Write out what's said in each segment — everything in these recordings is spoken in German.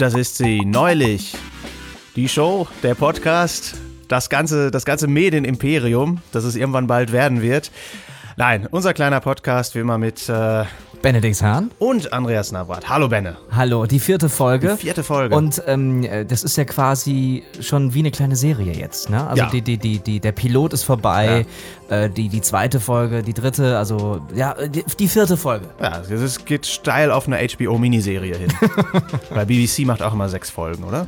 Und das ist sie, neulich. Die Show, der Podcast, das ganze, das ganze Medienimperium, das es irgendwann bald werden wird. Nein, unser kleiner Podcast, wie immer mit äh, Benedikt Hahn. und Andreas Navrat. Hallo Benne. Hallo, die vierte Folge. Die vierte Folge. Und ähm, äh, das ist ja quasi schon wie eine kleine Serie jetzt, ne? Also Ja. die, die, die, die, der Pilot ist vorbei, äh, die, die zweite Folge, die dritte, also ja, die, die vierte Folge. ja, es geht steil auf eine HBO-Miniserie hin. Weil BBC macht auch immer sechs Folgen, oder?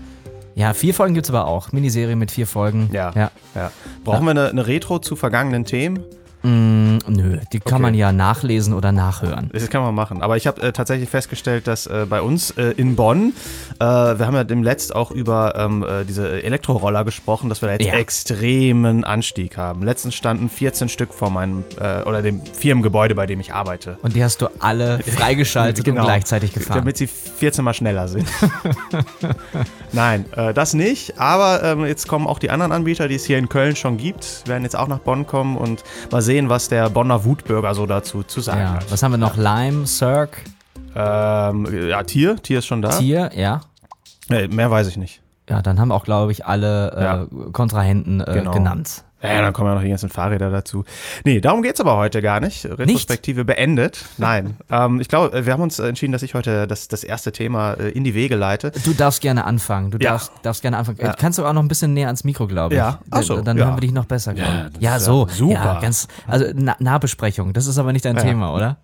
Ja, vier Folgen gibt's aber auch. Miniserie mit vier Folgen. Ja. ja. ja. Brauchen wir eine, eine Retro zu vergangenen Themen? Mm, nö, die kann Okay. man ja nachlesen oder nachhören. Das kann man machen. Aber ich habe äh, tatsächlich festgestellt, dass äh, bei uns äh, in Bonn, äh, wir haben ja demletzt auch über ähm, äh, diese Elektroroller gesprochen, dass wir da jetzt Ja. extremen Anstieg haben. Letztens standen 14 Stück vor meinem, äh, oder dem Firmengebäude, bei dem ich arbeite. Und die hast du alle freigeschaltet Genau. und gleichzeitig gefahren. Damit sie 14 mal schneller sind. Nein, äh, das nicht. Aber ähm, jetzt kommen auch die anderen Anbieter, die es hier in Köln schon gibt, werden jetzt auch nach Bonn kommen und mal sehen, was der Bonner Wutbürger so dazu zu sagen ja. hat. Was haben wir noch? Lime, Cirque, Ähm, ja, Tier, Tier ist schon da. Tier, ja. Nee, mehr weiß ich nicht. Ja, dann haben auch, glaube ich, alle äh, Ja. Kontrahenten äh, Genau. genannt. Ja, dann kommen ja noch die ganzen Fahrräder dazu. Nee, darum geht's aber heute gar nicht. Retrospektive beendet. Nein. ähm, ich glaube, wir haben uns entschieden, dass ich heute das, das erste Thema äh, in die Wege leite. Du darfst gerne anfangen. Du Ja. darfst, darfst gerne anfangen. Äh, Kannst du auch noch ein bisschen näher ans Mikro, glaube ich. Ja. Ach so, Dann ja. hören wir dich noch besser. Ja, ja, so. ja super. Ja, ganz, also Na Nahbesprechung. Das ist aber nicht dein Thema, oder?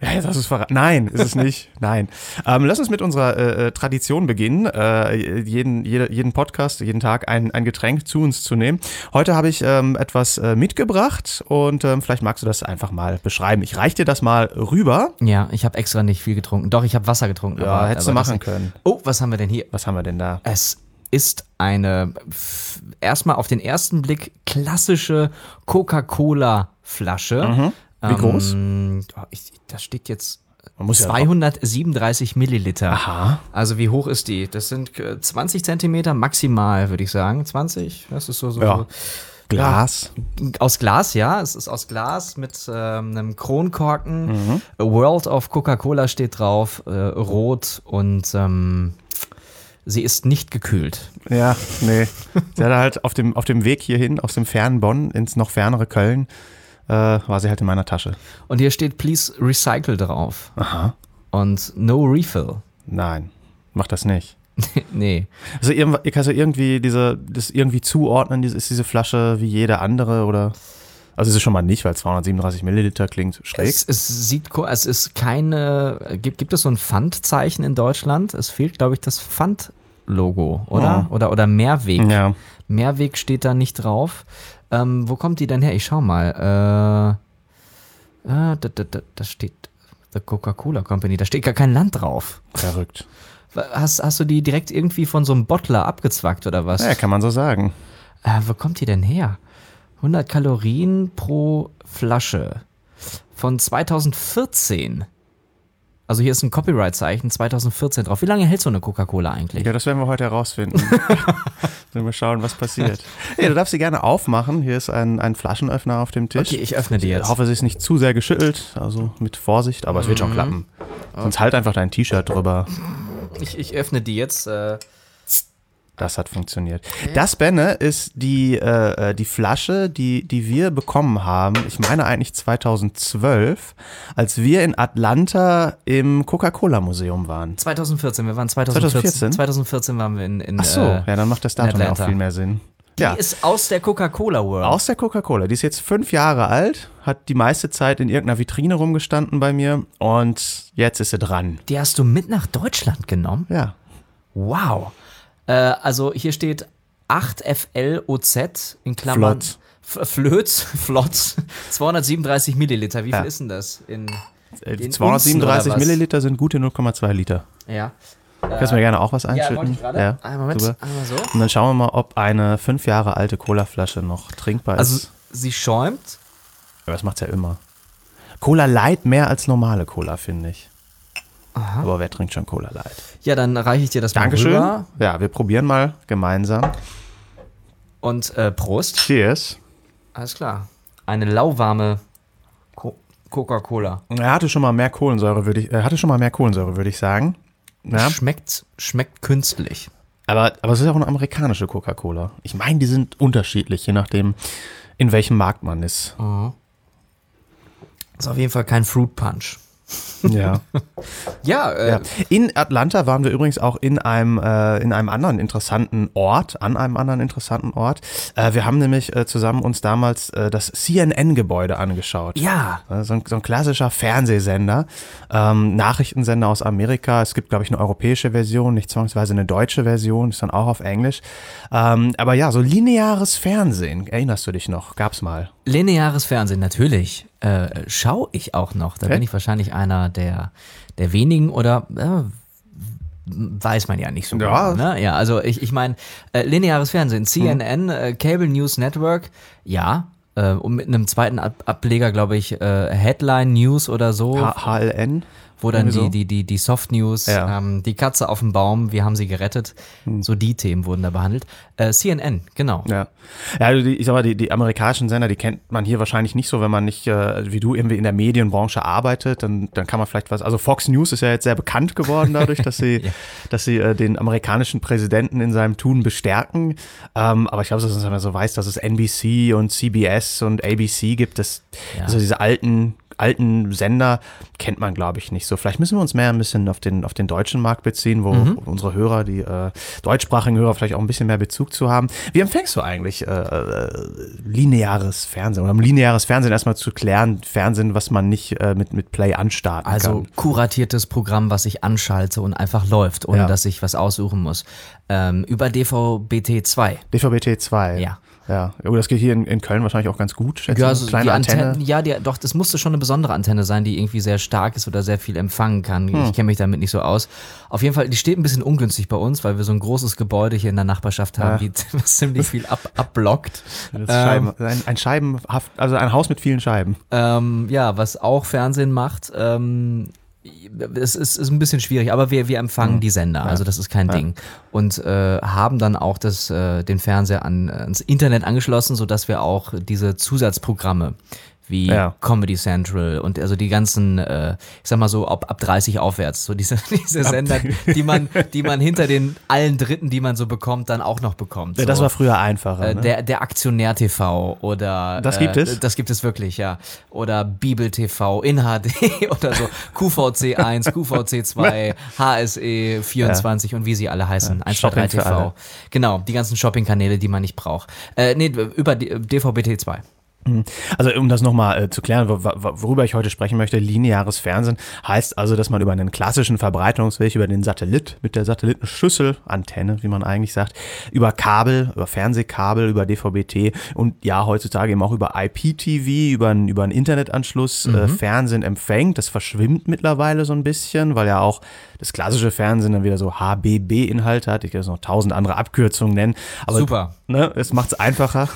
Ja, das ist verraten. Nein, ist es nicht. Nein. Ähm, lass uns mit unserer äh, äh, Tradition beginnen, äh, jeden, jede, jeden Podcast, jeden Tag ein, ein Getränk zu uns zu nehmen. Heute habe ich ähm, etwas äh, mitgebracht und ähm, vielleicht magst du das einfach mal beschreiben. Ich reich dir das mal rüber. Ja, ich habe extra nicht viel getrunken. Doch, ich habe Wasser getrunken. Ja, aber, hättest du aber das- machen können. Oh, was haben wir denn hier? Was haben wir denn da? Es ist eine erstmal auf den ersten Blick klassische Coca-Cola-Flasche. Wie groß? Ähm, oh, ich, das steht jetzt Man muss ja 237 Milliliter. Aha. Also wie hoch ist die? Das sind äh, 20 Zentimeter maximal, würde ich sagen. 20? Das ist so, so Ja. Glas. aus Glas, ja. Es ist aus Glas mit ähm, einem Kronkorken. Mhm. A World of Coca-Cola steht drauf, äh, rot und ähm, sie ist nicht gekühlt. Ja, nee. Sie hatte halt auf dem, auf dem Weg hierhin, aus dem fernen Bonn ins noch fernere Köln, äh, war sie halt in meiner Tasche. Und hier steht Please Recycle drauf. Aha. Und No Refill. Nein, mach das nicht. nee. Also irgendwa- kannst du irgendwie diese, das irgendwie zuordnen, ist diese Flasche wie jede andere oder? Also ist es schon mal nicht, weil 237 Milliliter klingt schräg. Es, es sieht es ist keine. Gibt, gibt es so ein Pfandzeichen in Deutschland? Es fehlt, glaube ich, das Pfand-Logo, oder? Ja. Oder, oder Mehrweg. ja. Mehrweg steht da nicht drauf. Ähm, wo kommt die denn her? Ich schau mal. Äh, da, da, da, da steht The Coca-Cola Company. Da steht gar kein Land drauf. Verrückt. Hast, hast du die direkt irgendwie von so einem Bottler abgezwackt oder was? Ja, kann man so sagen. Äh, wo kommt die denn her? 100 Kalorien pro Flasche. Von 2014. Also hier ist ein Copyright-Zeichen 2014 drauf. Wie lange hält so eine Coca-Cola eigentlich? Ja, das werden wir heute herausfinden. Dann mal schauen, was passiert. Hey, du darfst sie gerne aufmachen. Hier ist ein, ein Flaschenöffner auf dem Tisch. Okay, ich öffne die Ich jetzt. hoffe, sie ist nicht zu sehr geschüttelt, also mit Vorsicht, aber es wird schon Mhm. klappen. Sonst halt einfach dein T-Shirt drüber. Ich, ich öffne die jetzt. Äh, Das hat funktioniert. Das, Benne, ist die, äh, äh, die Flasche, die, die wir bekommen haben, ich meine eigentlich 2012, als wir in Atlanta im Coca-Cola-Museum waren. 2014, wir waren 2014. 2014? 2014 waren wir in, in Ach so, äh, ja, dann macht das Datum ja auch viel mehr Sinn. Die Ja, ist aus der Coca-Cola World. aus der Coca-Cola. Die ist jetzt fünf Jahre alt, hat die meiste Zeit in irgendeiner Vitrine rumgestanden bei mir und jetzt ist sie dran. Die hast du mit nach Deutschland genommen? Ja, Wow. Äh, also hier steht 8FLOZ in Klammern. Flotz. F- Flöz, Flotz, 237 Milliliter. Wie Ja. viel ist denn das? In, Äh, In 237 Unzen? Milliliter sind gute 0,2 Liter. ja. Kannst du mir gerne auch was Ja, einschütten? wollte ich gerade. Einen Moment, super. einmal so. Und dann schauen wir mal, ob eine fünf Jahre alte Colaflasche noch trinkbar Also ist. sie schäumt. Aber das macht's ja immer. Cola Light mehr als normale Cola, finde ich. Aber wer trinkt schon Cola Light? Ja, dann reiche ich dir das Dankeschön. mal rüber. Ja, wir probieren mal gemeinsam. Und äh, Prost. Cheers. Alles klar. Eine lauwarme Co Coca-Cola. Er hatte schon mal mehr Kohlensäure, würde ich, er hatte schon mal mehr Kohlensäure, würde ich sagen. Ja. schmeckt, schmeckt künstlich. Aber, aber es ist auch eine amerikanische Coca-Cola. Ich meine, die sind unterschiedlich, je nachdem, in welchem Markt man ist. Ist auf jeden Fall kein Fruit Punch. Ja. Ja, äh, ja. In Atlanta waren wir übrigens auch in einem, äh, in einem anderen interessanten Ort, an einem anderen interessanten Ort. Äh, wir haben nämlich äh, zusammen uns damals äh, das CNN-Gebäude angeschaut. ja. So ein, so ein klassischer Fernsehsender, ähm, Nachrichtensender aus Amerika. Es gibt, glaube ich, eine europäische Version, nicht zwangsweise eine deutsche Version, ist dann auch auf Englisch. Ähm, aber ja, so lineares Fernsehen, erinnerst du dich noch? Gab's mal. Lineares Fernsehen, natürlich. Äh, Schaue ich auch noch. Da Okay. bin ich wahrscheinlich einer der, der wenigen oder äh, weiß man ja nicht so Ja. genau. Ne? Ja, also ich, ich meine, äh, lineares Fernsehen, CNN, äh, Cable News Network, ja. Äh, und mit einem zweiten Ab Ableger, glaube ich, äh, Headline News oder so. H HLN? Wo dann Irgendwie so. die, die, die, die Soft News, Ja. Hm. ähm, die Katze auf dem Baum, wir haben sie gerettet, so die Themen wurden da behandelt. Äh, CNN, genau. Ja. Ja, also die, ich sag mal, die, die amerikanischen Sender, die kennt man hier wahrscheinlich nicht so, wenn man nicht, äh, wie du, irgendwie in der Medienbranche arbeitet, dann, dann kann man vielleicht was. Also Fox News ist ja jetzt sehr bekannt geworden dadurch, dass sie, dass sie äh, den amerikanischen Präsidenten in seinem Tun bestärken. Ähm, aber ich glaube, dass man so weiß, dass es NBC und CBS und ABC gibt, das, also diese alten alten Sender kennt man, glaube ich, nicht so. Vielleicht müssen wir uns mehr ein bisschen auf den, auf den deutschen Markt beziehen, wo unsere Hörer, die äh, deutschsprachigen Hörer, vielleicht auch ein bisschen mehr Bezug zu haben. Wie empfängst du eigentlich äh, äh, lineares Fernsehen oder um lineares Fernsehen erstmal zu klären, Fernsehen, was man nicht äh, mit, mit Play anstarten Also kann? kuratiertes Programm, was ich anschalte und einfach läuft, ohne Ja. dass ich was aussuchen muss. Ähm, über DVB-T2. DVB-T 2. Ja. Ja, oh, das geht hier in, in Köln wahrscheinlich auch ganz gut. Ja, also Kleine die Antenne. Antennen, ja, die, doch, das musste schon eine besondere Antenne sein, die irgendwie sehr stark ist oder sehr viel empfangen kann. Hm. Ich kenne mich damit nicht so aus. Auf jeden Fall, die steht ein bisschen ungünstig bei uns, weil wir so ein großes Gebäude hier in der Nachbarschaft haben, die was ziemlich viel ab, abblockt. Ist Scheiben, ein, ein Scheibenhaft, also ein Haus mit vielen Scheiben. Ähm, ja, was auch Fernsehen macht. Ähm, es ist, ist ein bisschen schwierig, aber wir, wir empfangen die Sender, also das ist kein Ding. Und äh, haben dann auch das, äh, den Fernseher an, ans Internet angeschlossen, sodass wir auch diese Zusatzprogramme wie Ja. Comedy Central und also die ganzen, äh, ich sag mal so, ab, ab 30 aufwärts, so diese, diese Sender, die man, die man hinter den allen Dritten, die man so bekommt, dann auch noch bekommt. Ja, so. das war früher einfacher. Äh, ne? Der, der Aktionär TV oder. Das gibt äh, es? Das gibt es wirklich, ja. Oder Bibel TV in HD oder so. QVC 1, QVC 2, HSE 24 und wie sie alle heißen. 1, 2, 3 Shopping für alle. TV. Genau, die ganzen Shopping-Kanäle, die man nicht braucht. Äh, nee, über die- DVB-T 2. Also um das nochmal äh, zu klären, wo- wo- worüber ich heute sprechen möchte, lineares Fernsehen heißt also, dass man über einen klassischen Verbreitungsweg, über den Satellit mit der Satellitenschüssel, Antenne, wie man eigentlich sagt, über Kabel, über Fernsehkabel, über DVB-T und ja, heutzutage eben auch über IPTV, über einen, über einen Internetanschluss äh, Fernsehen empfängt. Das verschwimmt mittlerweile so ein bisschen, weil ja auch das klassische Fernsehen dann wieder so HBB-Inhalte hat. Ich kann jetzt noch tausend andere Abkürzungen nennen. Aber Super. ne, es macht es einfacher.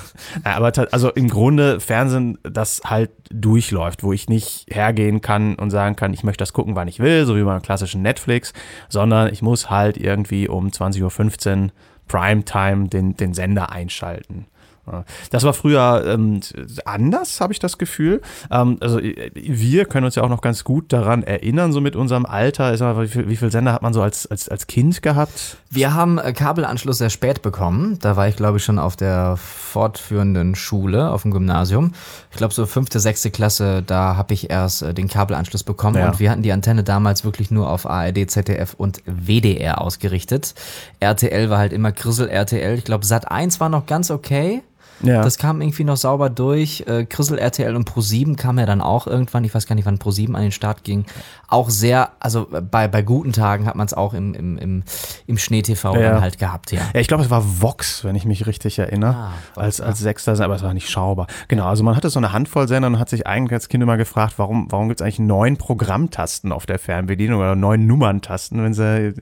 Ja, aber also im Grunde Fernsehen, das halt durchläuft, wo ich nicht hergehen kann und sagen kann, ich möchte das gucken, wann ich will, so wie beim klassischen Netflix, sondern ich muss halt irgendwie um 20.15 Uhr Primetime den, den Sender einschalten. Ja. Das war früher ähm, anders, habe ich das Gefühl. Ähm, also äh, wir können uns ja auch noch ganz gut daran erinnern, so mit unserem Alter. Sag mal, wie viel, wie viel Sender hat man so als, als, als Kind gehabt? Wir haben äh, Kabelanschluss sehr spät bekommen. Da war ich, glaube ich, schon auf der fortführenden Schule, auf dem Gymnasium. Ich glaube, so fünfte, sechste Klasse, da habe ich erst äh, den Kabelanschluss bekommen. Ja. Und wir hatten die Antenne damals wirklich nur auf ARD, ZDF und WDR ausgerichtet. RTL war halt immer Grissel RTL. Ich glaube, Sat 1 war noch ganz okay. Ja. Das kam irgendwie noch sauber durch. Äh, Grissel RTL und Pro7 kam ja dann auch irgendwann. Ich weiß gar nicht, wann Pro7 an den Start ging. Auch sehr, also bei, bei guten Tagen hat man es auch im, im, im, im Schnee-TV Ja. dann halt gehabt, ja. Ja, ich glaube, es war Vox, wenn ich mich richtig erinnere, Ah, Vox, als, als sechster aber es war nicht schaubar. Genau, also man hatte so eine Handvoll Sender und hat sich eigentlich als Kind immer gefragt, warum, warum gibt es eigentlich neun Programmtasten auf der Fernbedienung oder neun Nummerntasten, wenn sie,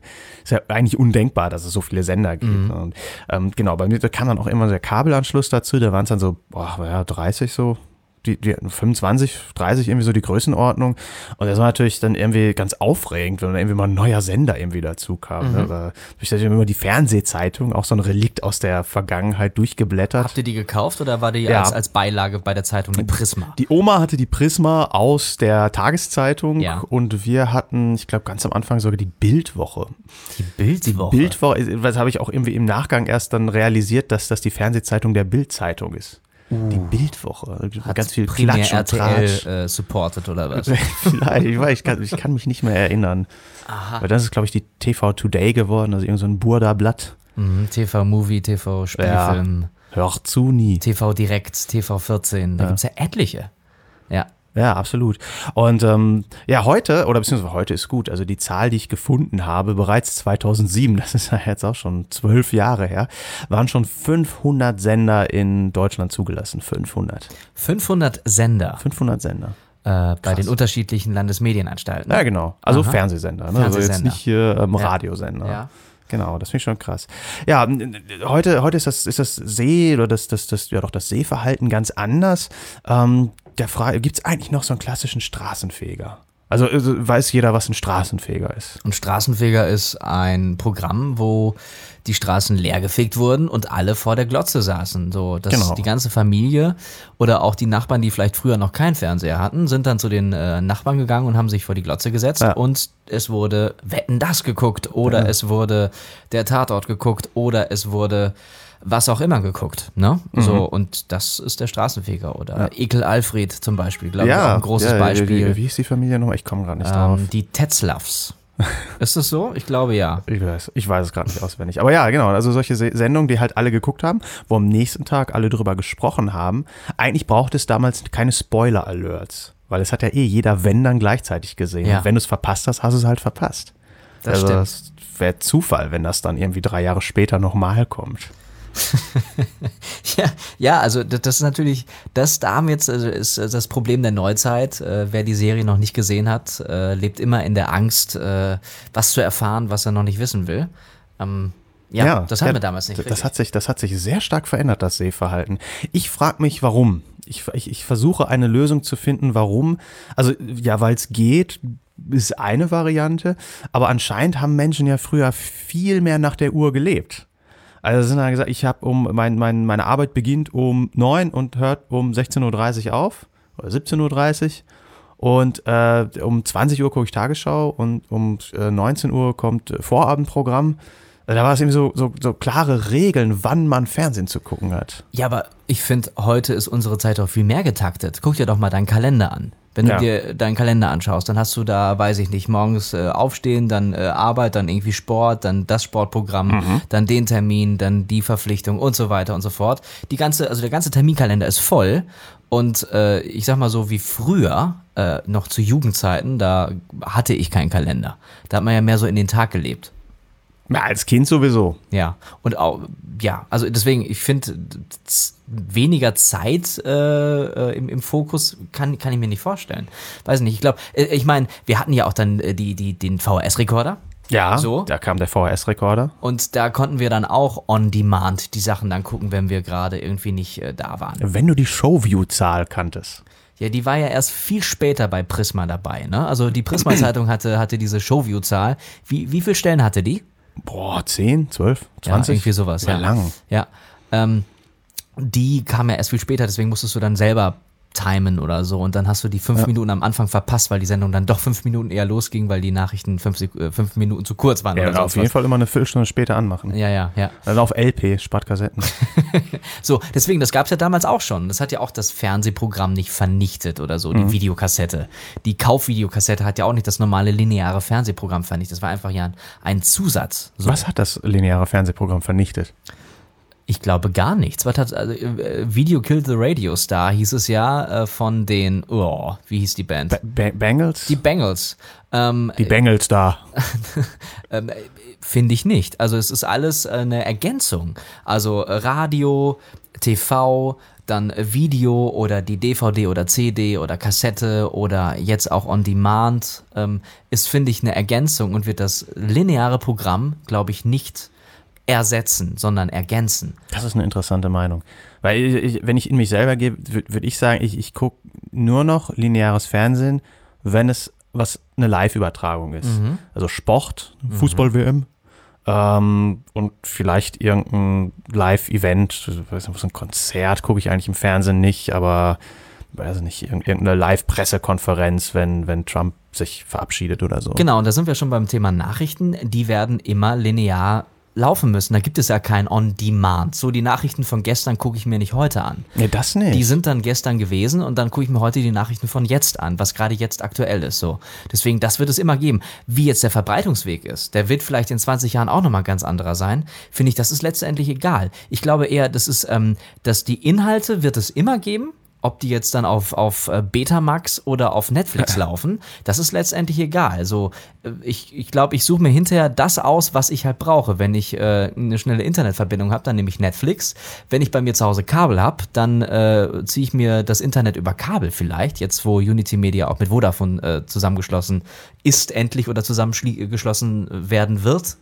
ist ja eigentlich undenkbar, dass es so viele Sender gibt. Mhm. Und ähm, genau, bei mir kam dann auch immer der Kabelanschluss dazu, da waren es dann so, boah, ja, 30 so. Die, die 25, 30 irgendwie so die Größenordnung. Und das war natürlich dann irgendwie ganz aufregend, wenn dann irgendwie mal ein neuer Sender irgendwie dazu kam. Ne? Da ich dann immer die Fernsehzeitung, auch so ein Relikt aus der Vergangenheit durchgeblättert. Habt ihr die gekauft oder war die Ja. als, als Beilage bei der Zeitung die Prisma? Die Oma hatte die Prisma aus der Tageszeitung Ja. und wir hatten, ich glaube, ganz am Anfang sogar die Bildwoche. Die Bildwoche. Bildwoche, das habe ich auch irgendwie im Nachgang erst dann realisiert, dass das die Fernsehzeitung der Bildzeitung ist. Die Bildwoche. Hat ganz viel Klatsch und. RTL äh, supported oder was? Vielleicht, ich, weiß, ich, kann, ich kann mich nicht mehr erinnern. Weil das ist, glaube ich, die TV Today geworden, also irgend so ein Burda-Blatt. Mhm, TV Movie, TV Spielfilm, Hör zu nie. TV Direkt, TV 14. Da gibt's ja etliche. Ja. Ja, absolut. Und ähm, ja, heute, oder beziehungsweise heute ist gut, also die Zahl, die ich gefunden habe, bereits 2007, das ist ja jetzt auch schon zwölf Jahre her, waren schon 500 Sender in Deutschland zugelassen. 500. 500 Sender 500 Sender. äh, bei den unterschiedlichen Landesmedienanstalten. Ja, genau. Also Aha. Fernsehsender, ne? also jetzt nicht hier ähm, Radiosender. Ja. Genau, das finde ich schon krass. Ja, heute, heute ist das, ist das See oder das, das, das, ja doch das Sehverhalten ganz anders. Ähm, der Frage, gibt es eigentlich noch so einen klassischen Straßenfeger? Also, also weiß jeder, was ein Straßenfeger ist. Und Straßenfeger ist ein Programm, wo die Straßen leergefegt wurden und alle vor der Glotze saßen. So, dass Genau. die ganze Familie oder auch die Nachbarn, die vielleicht früher noch keinen Fernseher hatten, sind dann zu den äh, Nachbarn gegangen und haben sich vor die Glotze gesetzt Ja. und es wurde Wetten das geguckt oder es wurde der Tatort geguckt oder es wurde was auch immer geguckt, ne? Mhm. So, und das ist der Straßenfeger oder Ekel Alfred zum Beispiel, glaube ich, auch ein großes ja, Beispiel. Wie, wie hieß die Familie noch? Ich komme gerade nicht drauf. ähm, die Tetzlaffs. ist das so? Ich glaube ja. Ich weiß, ich weiß es gerade nicht auswendig. Aber ja, genau. Also solche Se Sendungen, die halt alle geguckt haben, wo am nächsten Tag alle drüber gesprochen haben. Eigentlich brauchte es damals keine Spoiler-Alerts. Weil es hat ja eh jeder Wenn dann gleichzeitig gesehen. Ja. Und wenn du es verpasst hast, hast du es halt verpasst. Das also stimmt. das wäre Zufall, wenn das dann irgendwie drei Jahre später nochmal kommt. Ja, ja, also das ist natürlich, das da haben jetzt also ist äh, das Problem der Neuzeit. Äh, wer die Serie noch nicht gesehen hat, äh, lebt immer in der Angst, äh, was zu erfahren, was er noch nicht wissen will. Ähm, ja, das haben ja, wir damals nicht. Das richtig. hat, sich, das hat sich sehr stark verändert, das Sehverhalten. Ich frage mich, warum. Ich, ich, ich versuche eine Lösung zu finden, warum. Also, ja, weil es geht, ist eine Variante. Aber anscheinend haben Menschen ja früher viel mehr nach der Uhr gelebt. Also sind dann gesagt, ich habe um mein, mein, meine Arbeit beginnt um 9 und hört um 16.30 Uhr auf oder 17.30 Uhr. Und äh, um 20 Uhr gucke ich Tagesschau und um äh, 19 Uhr kommt äh, Vorabendprogramm. Also Da war es irgendwie so, so, so klare Regeln, wann man Fernsehen zu gucken hat. Ja, aber ich finde, heute ist unsere Zeit auch viel mehr getaktet. Guck dir doch mal deinen Kalender an. Wenn Ja. du dir deinen Kalender anschaust, dann hast du da, weiß ich nicht, morgens äh, aufstehen, dann äh, Arbeit, dann irgendwie Sport, dann das Sportprogramm, Mhm. dann den Termin, dann die Verpflichtung und so weiter und so fort. Die ganze, also der ganze Terminkalender ist voll. Und äh, ich sag mal so wie früher, äh, noch zu Jugendzeiten, da hatte ich keinen Kalender. Da hat man ja mehr so in den Tag gelebt. Ja, als Kind sowieso. Ja, und auch, ja, also deswegen, ich finde, weniger Zeit äh, äh, im, im Fokus kann, kann ich mir nicht vorstellen. Weiß nicht, ich glaube, äh, ich meine, wir hatten ja auch dann äh, die, die, den VHS-Rekorder Ja, So. da kam der VHS-Rekorder. und da konnten wir dann auch on demand die Sachen dann gucken, wenn wir gerade irgendwie nicht äh, da waren. Wenn du die Showview-Zahl kanntest. Ja, die war ja erst viel später bei Prisma dabei, ne? Also die Prisma-Zeitung hatte, hatte diese Showview-Zahl. Wie, wie viele Stellen hatte die? Boah, 10, 12, Ja, 20? irgendwie sowas, War ja. lang. Ja. Ähm, die kam ja erst viel später, deswegen musstest du dann selber timen oder so. Und dann hast du die fünf Minuten am Anfang verpasst, weil die Sendung dann doch fünf Minuten eher losging, weil die Nachrichten fünf, äh, fünf Minuten zu kurz waren Ja, auf jeden was. Fall immer eine Viertelstunde später anmachen. Ja, ja, ja. Dann auf LP, Spartkassetten. So, deswegen, das gab's ja damals auch schon. Das hat ja auch das Fernsehprogramm nicht vernichtet oder so, die Mhm. Videokassette. Die Kaufvideokassette hat ja auch nicht das normale lineare Fernsehprogramm vernichtet. Das war einfach ja ein, ein Zusatz. So. Was hat das lineare Fernsehprogramm vernichtet? Ich glaube gar nichts. Was hat, also, äh, Video Killed the Radio Star hieß es ja äh, von den, oh, wie hieß die Band? Ba ba Bengals? die Bengals. Ähm, Die Bengals da. ähm, Finde ich nicht. Also es ist alles äh, eine Ergänzung. Also äh, Radio, TV, dann äh, Video oder die DVD oder CD oder Kassette oder jetzt auch On Demand ähm, ist, finde ich, eine Ergänzung und wird das lineare Programm, glaube ich, nicht ersetzen, sondern ergänzen. Das ist eine interessante Meinung. Weil ich, wenn ich in mich selber gehe, würde würd ich sagen, ich, ich gucke nur noch lineares Fernsehen, wenn es was eine Live-Übertragung ist. Mhm. Also Sport, Fußball-WM ähm, und vielleicht irgendein Live-Event, weiß nicht, so ein Konzert gucke ich eigentlich im Fernsehen nicht, aber weiß nicht, irgendeine Live-Pressekonferenz, wenn, wenn Trump sich verabschiedet oder so. Genau, und da sind wir schon beim Thema Nachrichten. Die werden immer linear laufen müssen. Da gibt es ja kein On-Demand. So die Nachrichten von gestern gucke ich mir nicht heute an. Nee, das nicht. Die sind dann gestern gewesen und dann gucke ich mir heute die Nachrichten von jetzt an, was gerade jetzt aktuell ist. So. Deswegen, das wird es immer geben. Wie jetzt der Verbreitungsweg ist, der wird vielleicht in 20 Jahren auch nochmal ganz anderer sein. Finde ich, das ist letztendlich egal. Ich glaube eher, das ist, ähm, dass die Inhalte wird es immer geben. Ob die jetzt dann auf, auf äh, Betamax oder auf Netflix laufen, das ist letztendlich egal. Also äh, ich, ich glaube, ich suche mir hinterher das aus, was ich halt brauche. Wenn ich äh, eine schnelle Internetverbindung habe, dann nehme ich Netflix. Wenn ich bei mir zu Hause Kabel habe, dann äh, ziehe ich mir das Internet über Kabel vielleicht. Jetzt, wo Unity Media auch mit Vodafone äh, zusammengeschlossen ist, endlich oder zusammengeschlossen werden wird.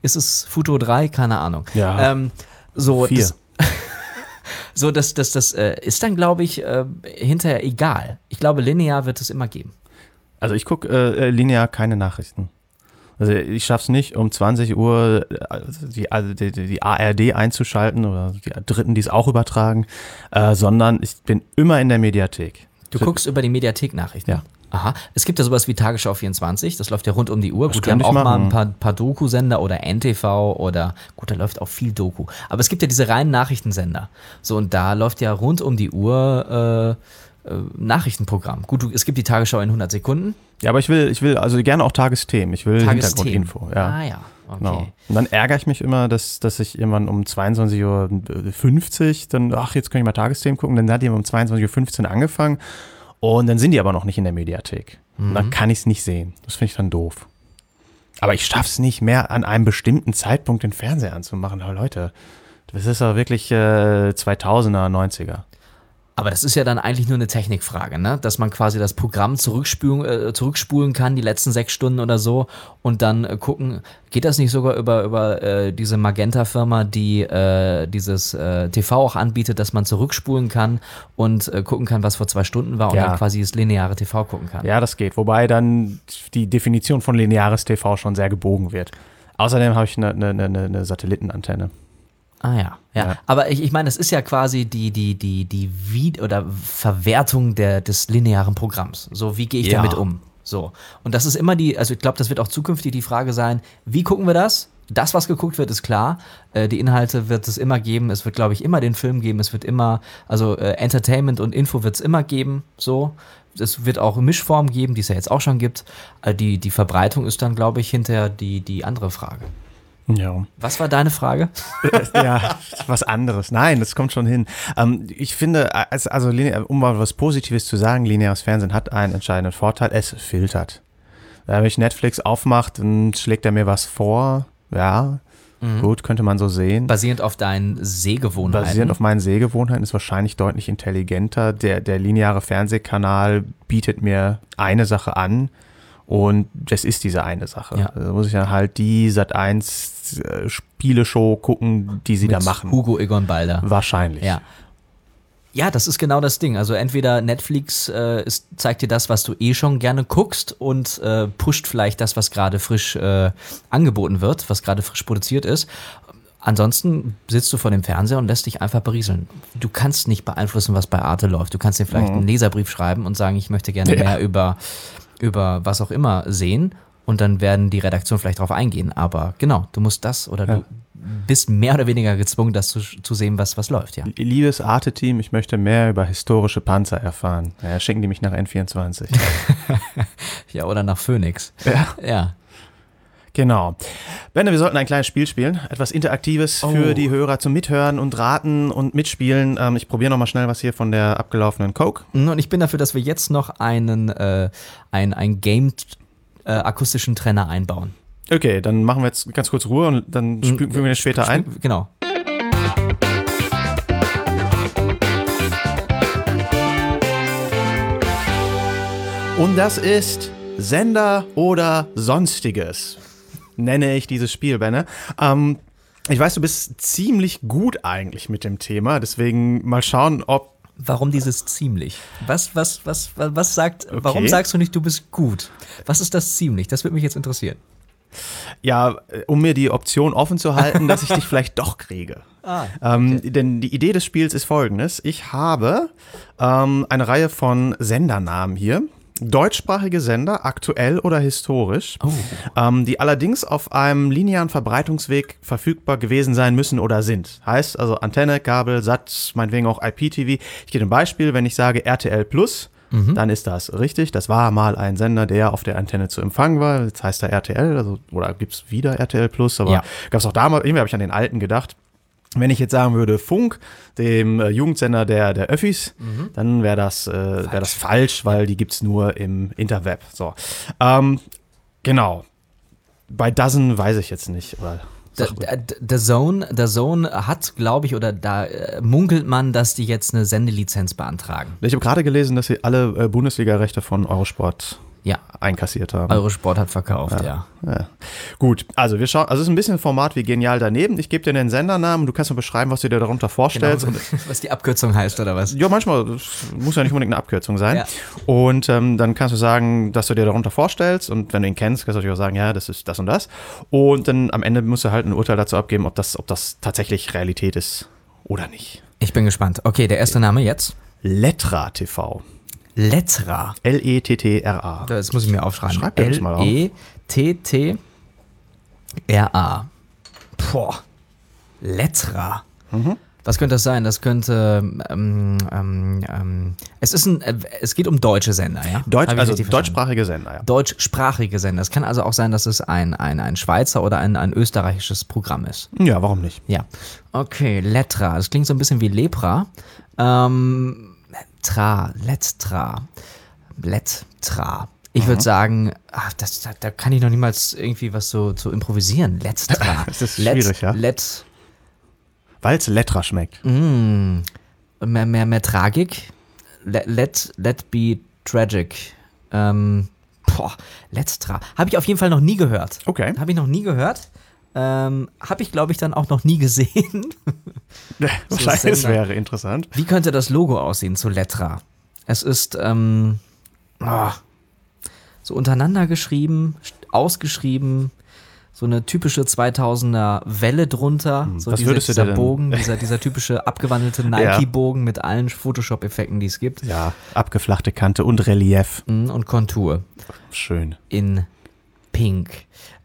Ist es Futo 3? Keine Ahnung. Ja. Ähm, so, Vier. das, so, das, das, das äh, ist dann, glaube ich, äh, hinterher egal. Ich glaube, linear wird es immer geben. Also ich gucke äh, linear keine Nachrichten. Also ich schaff's nicht, um 20 Uhr äh, die, also die, die die ARD einzuschalten oder die Dritten, die es auch übertragen, äh, sondern ich bin immer in der Mediathek. Du guckst über die Mediathek-Nachrichten. Ja. Aha. Es gibt ja sowas wie Tagesschau 24, das läuft ja rund um die Uhr. Gut, die haben auch ich mal machen. ein paar, paar Doku-Sender oder NTV oder, gut, da läuft auch viel Doku. Aber es gibt ja diese reinen Nachrichtensender. So, und da läuft ja rund um die Uhr äh, äh, Nachrichtenprogramm. Gut, du, es gibt die Tagesschau in 100 Sekunden. Ja, aber ich will, ich will also gerne auch Tagesthemen. Ich will Tagesthemen. Hintergrundinfo. Ja. Ah ja, okay. Genau. Und dann ärgere ich mich immer, dass, dass ich irgendwann um 22.50 Uhr dann, ach, jetzt kann ich mal Tagesthemen gucken. Dann hat die um 22.15 Uhr angefangen und dann sind die aber noch nicht in der Mediathek. Und Mhm. dann kann ich es nicht sehen. Das finde ich dann doof. Aber ich schaffe es nicht mehr, an einem bestimmten Zeitpunkt den Fernseher anzumachen. Aber Leute, das ist doch wirklich äh, 2000er, 90er. Aber das ist ja dann eigentlich nur eine Technikfrage, ne? Dass man quasi das Programm zurückspulen, äh, zurückspulen kann, die letzten sechs Stunden oder so, und dann äh, gucken, geht das nicht sogar über, über äh, diese Magenta-Firma, die äh, dieses äh, TV auch anbietet, dass man zurückspulen kann und äh, gucken kann, was vor zwei Stunden war und Ja. dann quasi das lineare TV gucken kann. Ja, das geht. Wobei dann die Definition von lineares TV schon sehr gebogen wird. Außerdem habe ich eine, eine, eine, eine Satellitenantenne. Ah ja, ja. Ja. Aber ich, ich meine, es ist ja quasi die, die, die, die Wied oder Verwertung der, des linearen Programms. So, wie gehe ich Ja. damit um? So. Und das ist immer die, also ich glaube, das wird auch zukünftig die Frage sein, wie gucken wir das? Das, was geguckt wird, ist klar. Äh, die Inhalte wird es immer geben. Es wird, glaube ich, immer den Film geben. Es wird immer, also äh, Entertainment und Info wird es immer geben. So. Es wird auch Mischformen geben, die es ja jetzt auch schon gibt. Äh, die, die Verbreitung ist dann, glaube ich, hinterher die, die andere Frage. Ja. Was war deine Frage? ja, was anderes. Nein, das kommt schon hin. Ähm, ich finde, als- also um mal was Positives zu sagen, lineares Fernsehen hat einen entscheidenden Vorteil, es filtert. Äh, Wenn ich Netflix aufmacht, dann schlägt er mir was vor. Ja, gut, könnte man so sehen. Basierend auf deinen Sehgewohnheiten. Basierend auf meinen Sehgewohnheiten ist wahrscheinlich deutlich intelligenter. Der, der lineare Fernsehkanal bietet mir eine Sache an und das ist diese eine Sache. Ja. Also muss ich dann halt die Sat 1 Spieleshow gucken, die sie da mit machen. Hugo Egon Balder. Wahrscheinlich. Ja. Ja, das ist genau das Ding. Also entweder Netflix äh, ist, zeigt dir das, was du eh schon gerne guckst und äh, pusht vielleicht das, was gerade frisch äh, angeboten wird, was gerade frisch produziert ist. Ansonsten sitzt du vor dem Fernseher und lässt dich einfach berieseln. Du kannst nicht beeinflussen, was bei Arte läuft. Du kannst dir vielleicht einen Leserbrief schreiben und sagen, ich möchte gerne Ja. mehr über, über was auch immer sehen. Und dann werden die Redaktion vielleicht darauf eingehen. Aber genau, du musst das oder Ja. du bist mehr oder weniger gezwungen, das zu, zu sehen, was, was läuft, ja. Liebes Arte-Team, ich möchte mehr über historische Panzer erfahren. Ja, schicken die mich nach N24. Ja, oder nach Phoenix. ja. Ja. Genau. Benne, wir sollten ein kleines Spiel spielen. Etwas Interaktives Oh. für die Hörer zum Mithören und Raten und Mitspielen. Ähm, ich probiere nochmal schnell was hier von der abgelaufenen Coke. Und ich bin dafür, dass wir jetzt noch einen, äh, ein, ein Game äh, akustischen Trenner einbauen. Okay, dann machen wir jetzt ganz kurz Ruhe und dann spülen wir das später ein. Genau. Und das ist Sender oder Sonstiges. Nenne ich dieses Spiel, Benne. Ähm, Ich weiß, du bist ziemlich gut eigentlich mit dem Thema, deswegen mal schauen, ob. Warum dieses ziemlich? Was, was, was, was, was sagt, warum sagst du nicht, du bist gut? Was ist das ziemlich? Das würde mich jetzt interessieren. Ja, äh, um mir die Option offen zu halten, dass ich dich vielleicht doch kriege. Ah, ähm, okay. ähm, denn die Idee des Spiels ist folgendes. Ich habe ähm, eine Reihe von Sendernamen hier deutschsprachige Sender, aktuell oder historisch, oh. ähm, die allerdings auf einem linearen Verbreitungsweg verfügbar gewesen sein müssen oder sind. Heißt also Antenne, Kabel, Sat, meinetwegen auch IPTV. Ich gebe ein Beispiel, wenn ich sage RTL Plus, mhm. dann ist das richtig. Das war mal ein Sender, der auf der Antenne zu empfangen war. Jetzt heißt er RTL, also, oder gibt es wieder RTL Plus, aber ja. gab es auch damals, irgendwie habe ich an den alten gedacht. Wenn ich jetzt sagen würde Funk, dem äh, Jugendsender der, der Öffis, mhm. dann wäre das, äh, wär das falsch, weil die gibt es nur im Interweb. So. Ähm, genau. Bei Dozen weiß ich jetzt nicht. Oder der Zone, der Zone hat, glaube ich, oder da äh, munkelt man, dass die jetzt eine Sendelizenz beantragen. Ich habe gerade gelesen, dass sie alle äh, Bundesliga-Rechte von Eurosport ja. einkassiert haben. Eurosport hat verkauft, ja. ja. ja. Gut, also wir schauen, also es ist ein bisschen ein Format wie genial daneben. Ich gebe dir den Sendernamen, du kannst mir beschreiben, was du dir darunter vorstellst. Genau, was die Abkürzung heißt oder was? Ja, manchmal muss ja nicht unbedingt eine Abkürzung sein. Ja. Und ähm, dann kannst du sagen, dass du dir darunter vorstellst und wenn du ihn kennst, kannst du natürlich auch sagen, ja, das ist das und das. Und dann am Ende musst du halt ein Urteil dazu abgeben, ob das, ob das tatsächlich Realität ist oder nicht. Ich bin gespannt. Okay, der erste Name jetzt? Letra TV. Letra. L-E-T-T-R-A. Das muss ich mir aufschreiben. Schreib das mal auf. L-E-T-T-R-A. Boah. Letra. Mhm. Was könnte das sein? Das könnte. Ähm, ähm, ähm, es ist ein. Äh, es geht um deutsche Sender, ja? Deutsch, also deutschsprachige Sender, ja. Deutschsprachige Sender. Es kann also auch sein, dass es ein, ein, ein Schweizer oder ein, ein österreichisches Programm ist. Ja, warum nicht? Ja. Okay, Letra. Das klingt so ein bisschen wie Lepra. Ähm, Tra, Letra, Letra. Ich würde mhm. sagen, ach, das, da, da, kann ich noch niemals irgendwie was so zu improvisieren. Letra. das ist schwierig, Let, ja. Let. Weil es Letra schmeckt. Mm, mehr, mehr, mehr Tragik. Let, let, let be tragic. Ähm, boah, Letra. Habe ich auf jeden Fall noch nie gehört. Okay. Habe ich noch nie gehört. Ähm, Habe ich, glaube ich, dann auch noch nie gesehen. Wahrscheinlich, es wäre interessant. Wie könnte das Logo aussehen zu Letra? Es ist ähm, oh, so untereinander geschrieben, ausgeschrieben, so eine typische 2000er Welle drunter, hm, so dieser, dieser Bogen, dieser, dieser typische abgewandelte Nike-Bogen ja. mit allen Photoshop-Effekten, die es gibt. Ja, abgeflachte Kante und Relief. Hm, und Kontur. Schön. In Pink.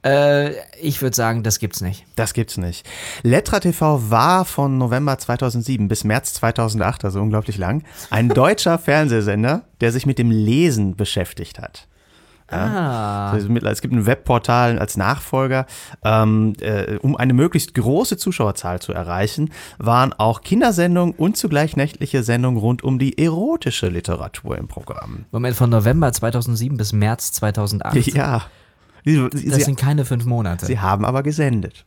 Äh, ich würde sagen, das gibt's nicht. Das gibt's nicht. Letra TV war von November 2007 bis März 2008, also unglaublich lang, ein deutscher Fernsehsender, der sich mit dem Lesen beschäftigt hat. Ja. Ah. Es gibt ein Webportal als Nachfolger. Ähm, äh, um eine möglichst große Zuschauerzahl zu erreichen, waren auch Kindersendungen und zugleich nächtliche Sendungen rund um die erotische Literatur im Programm. Moment, von November 2007 bis März 2008. Ja. Sie, das sie, sind keine fünf Monate. Sie haben aber gesendet.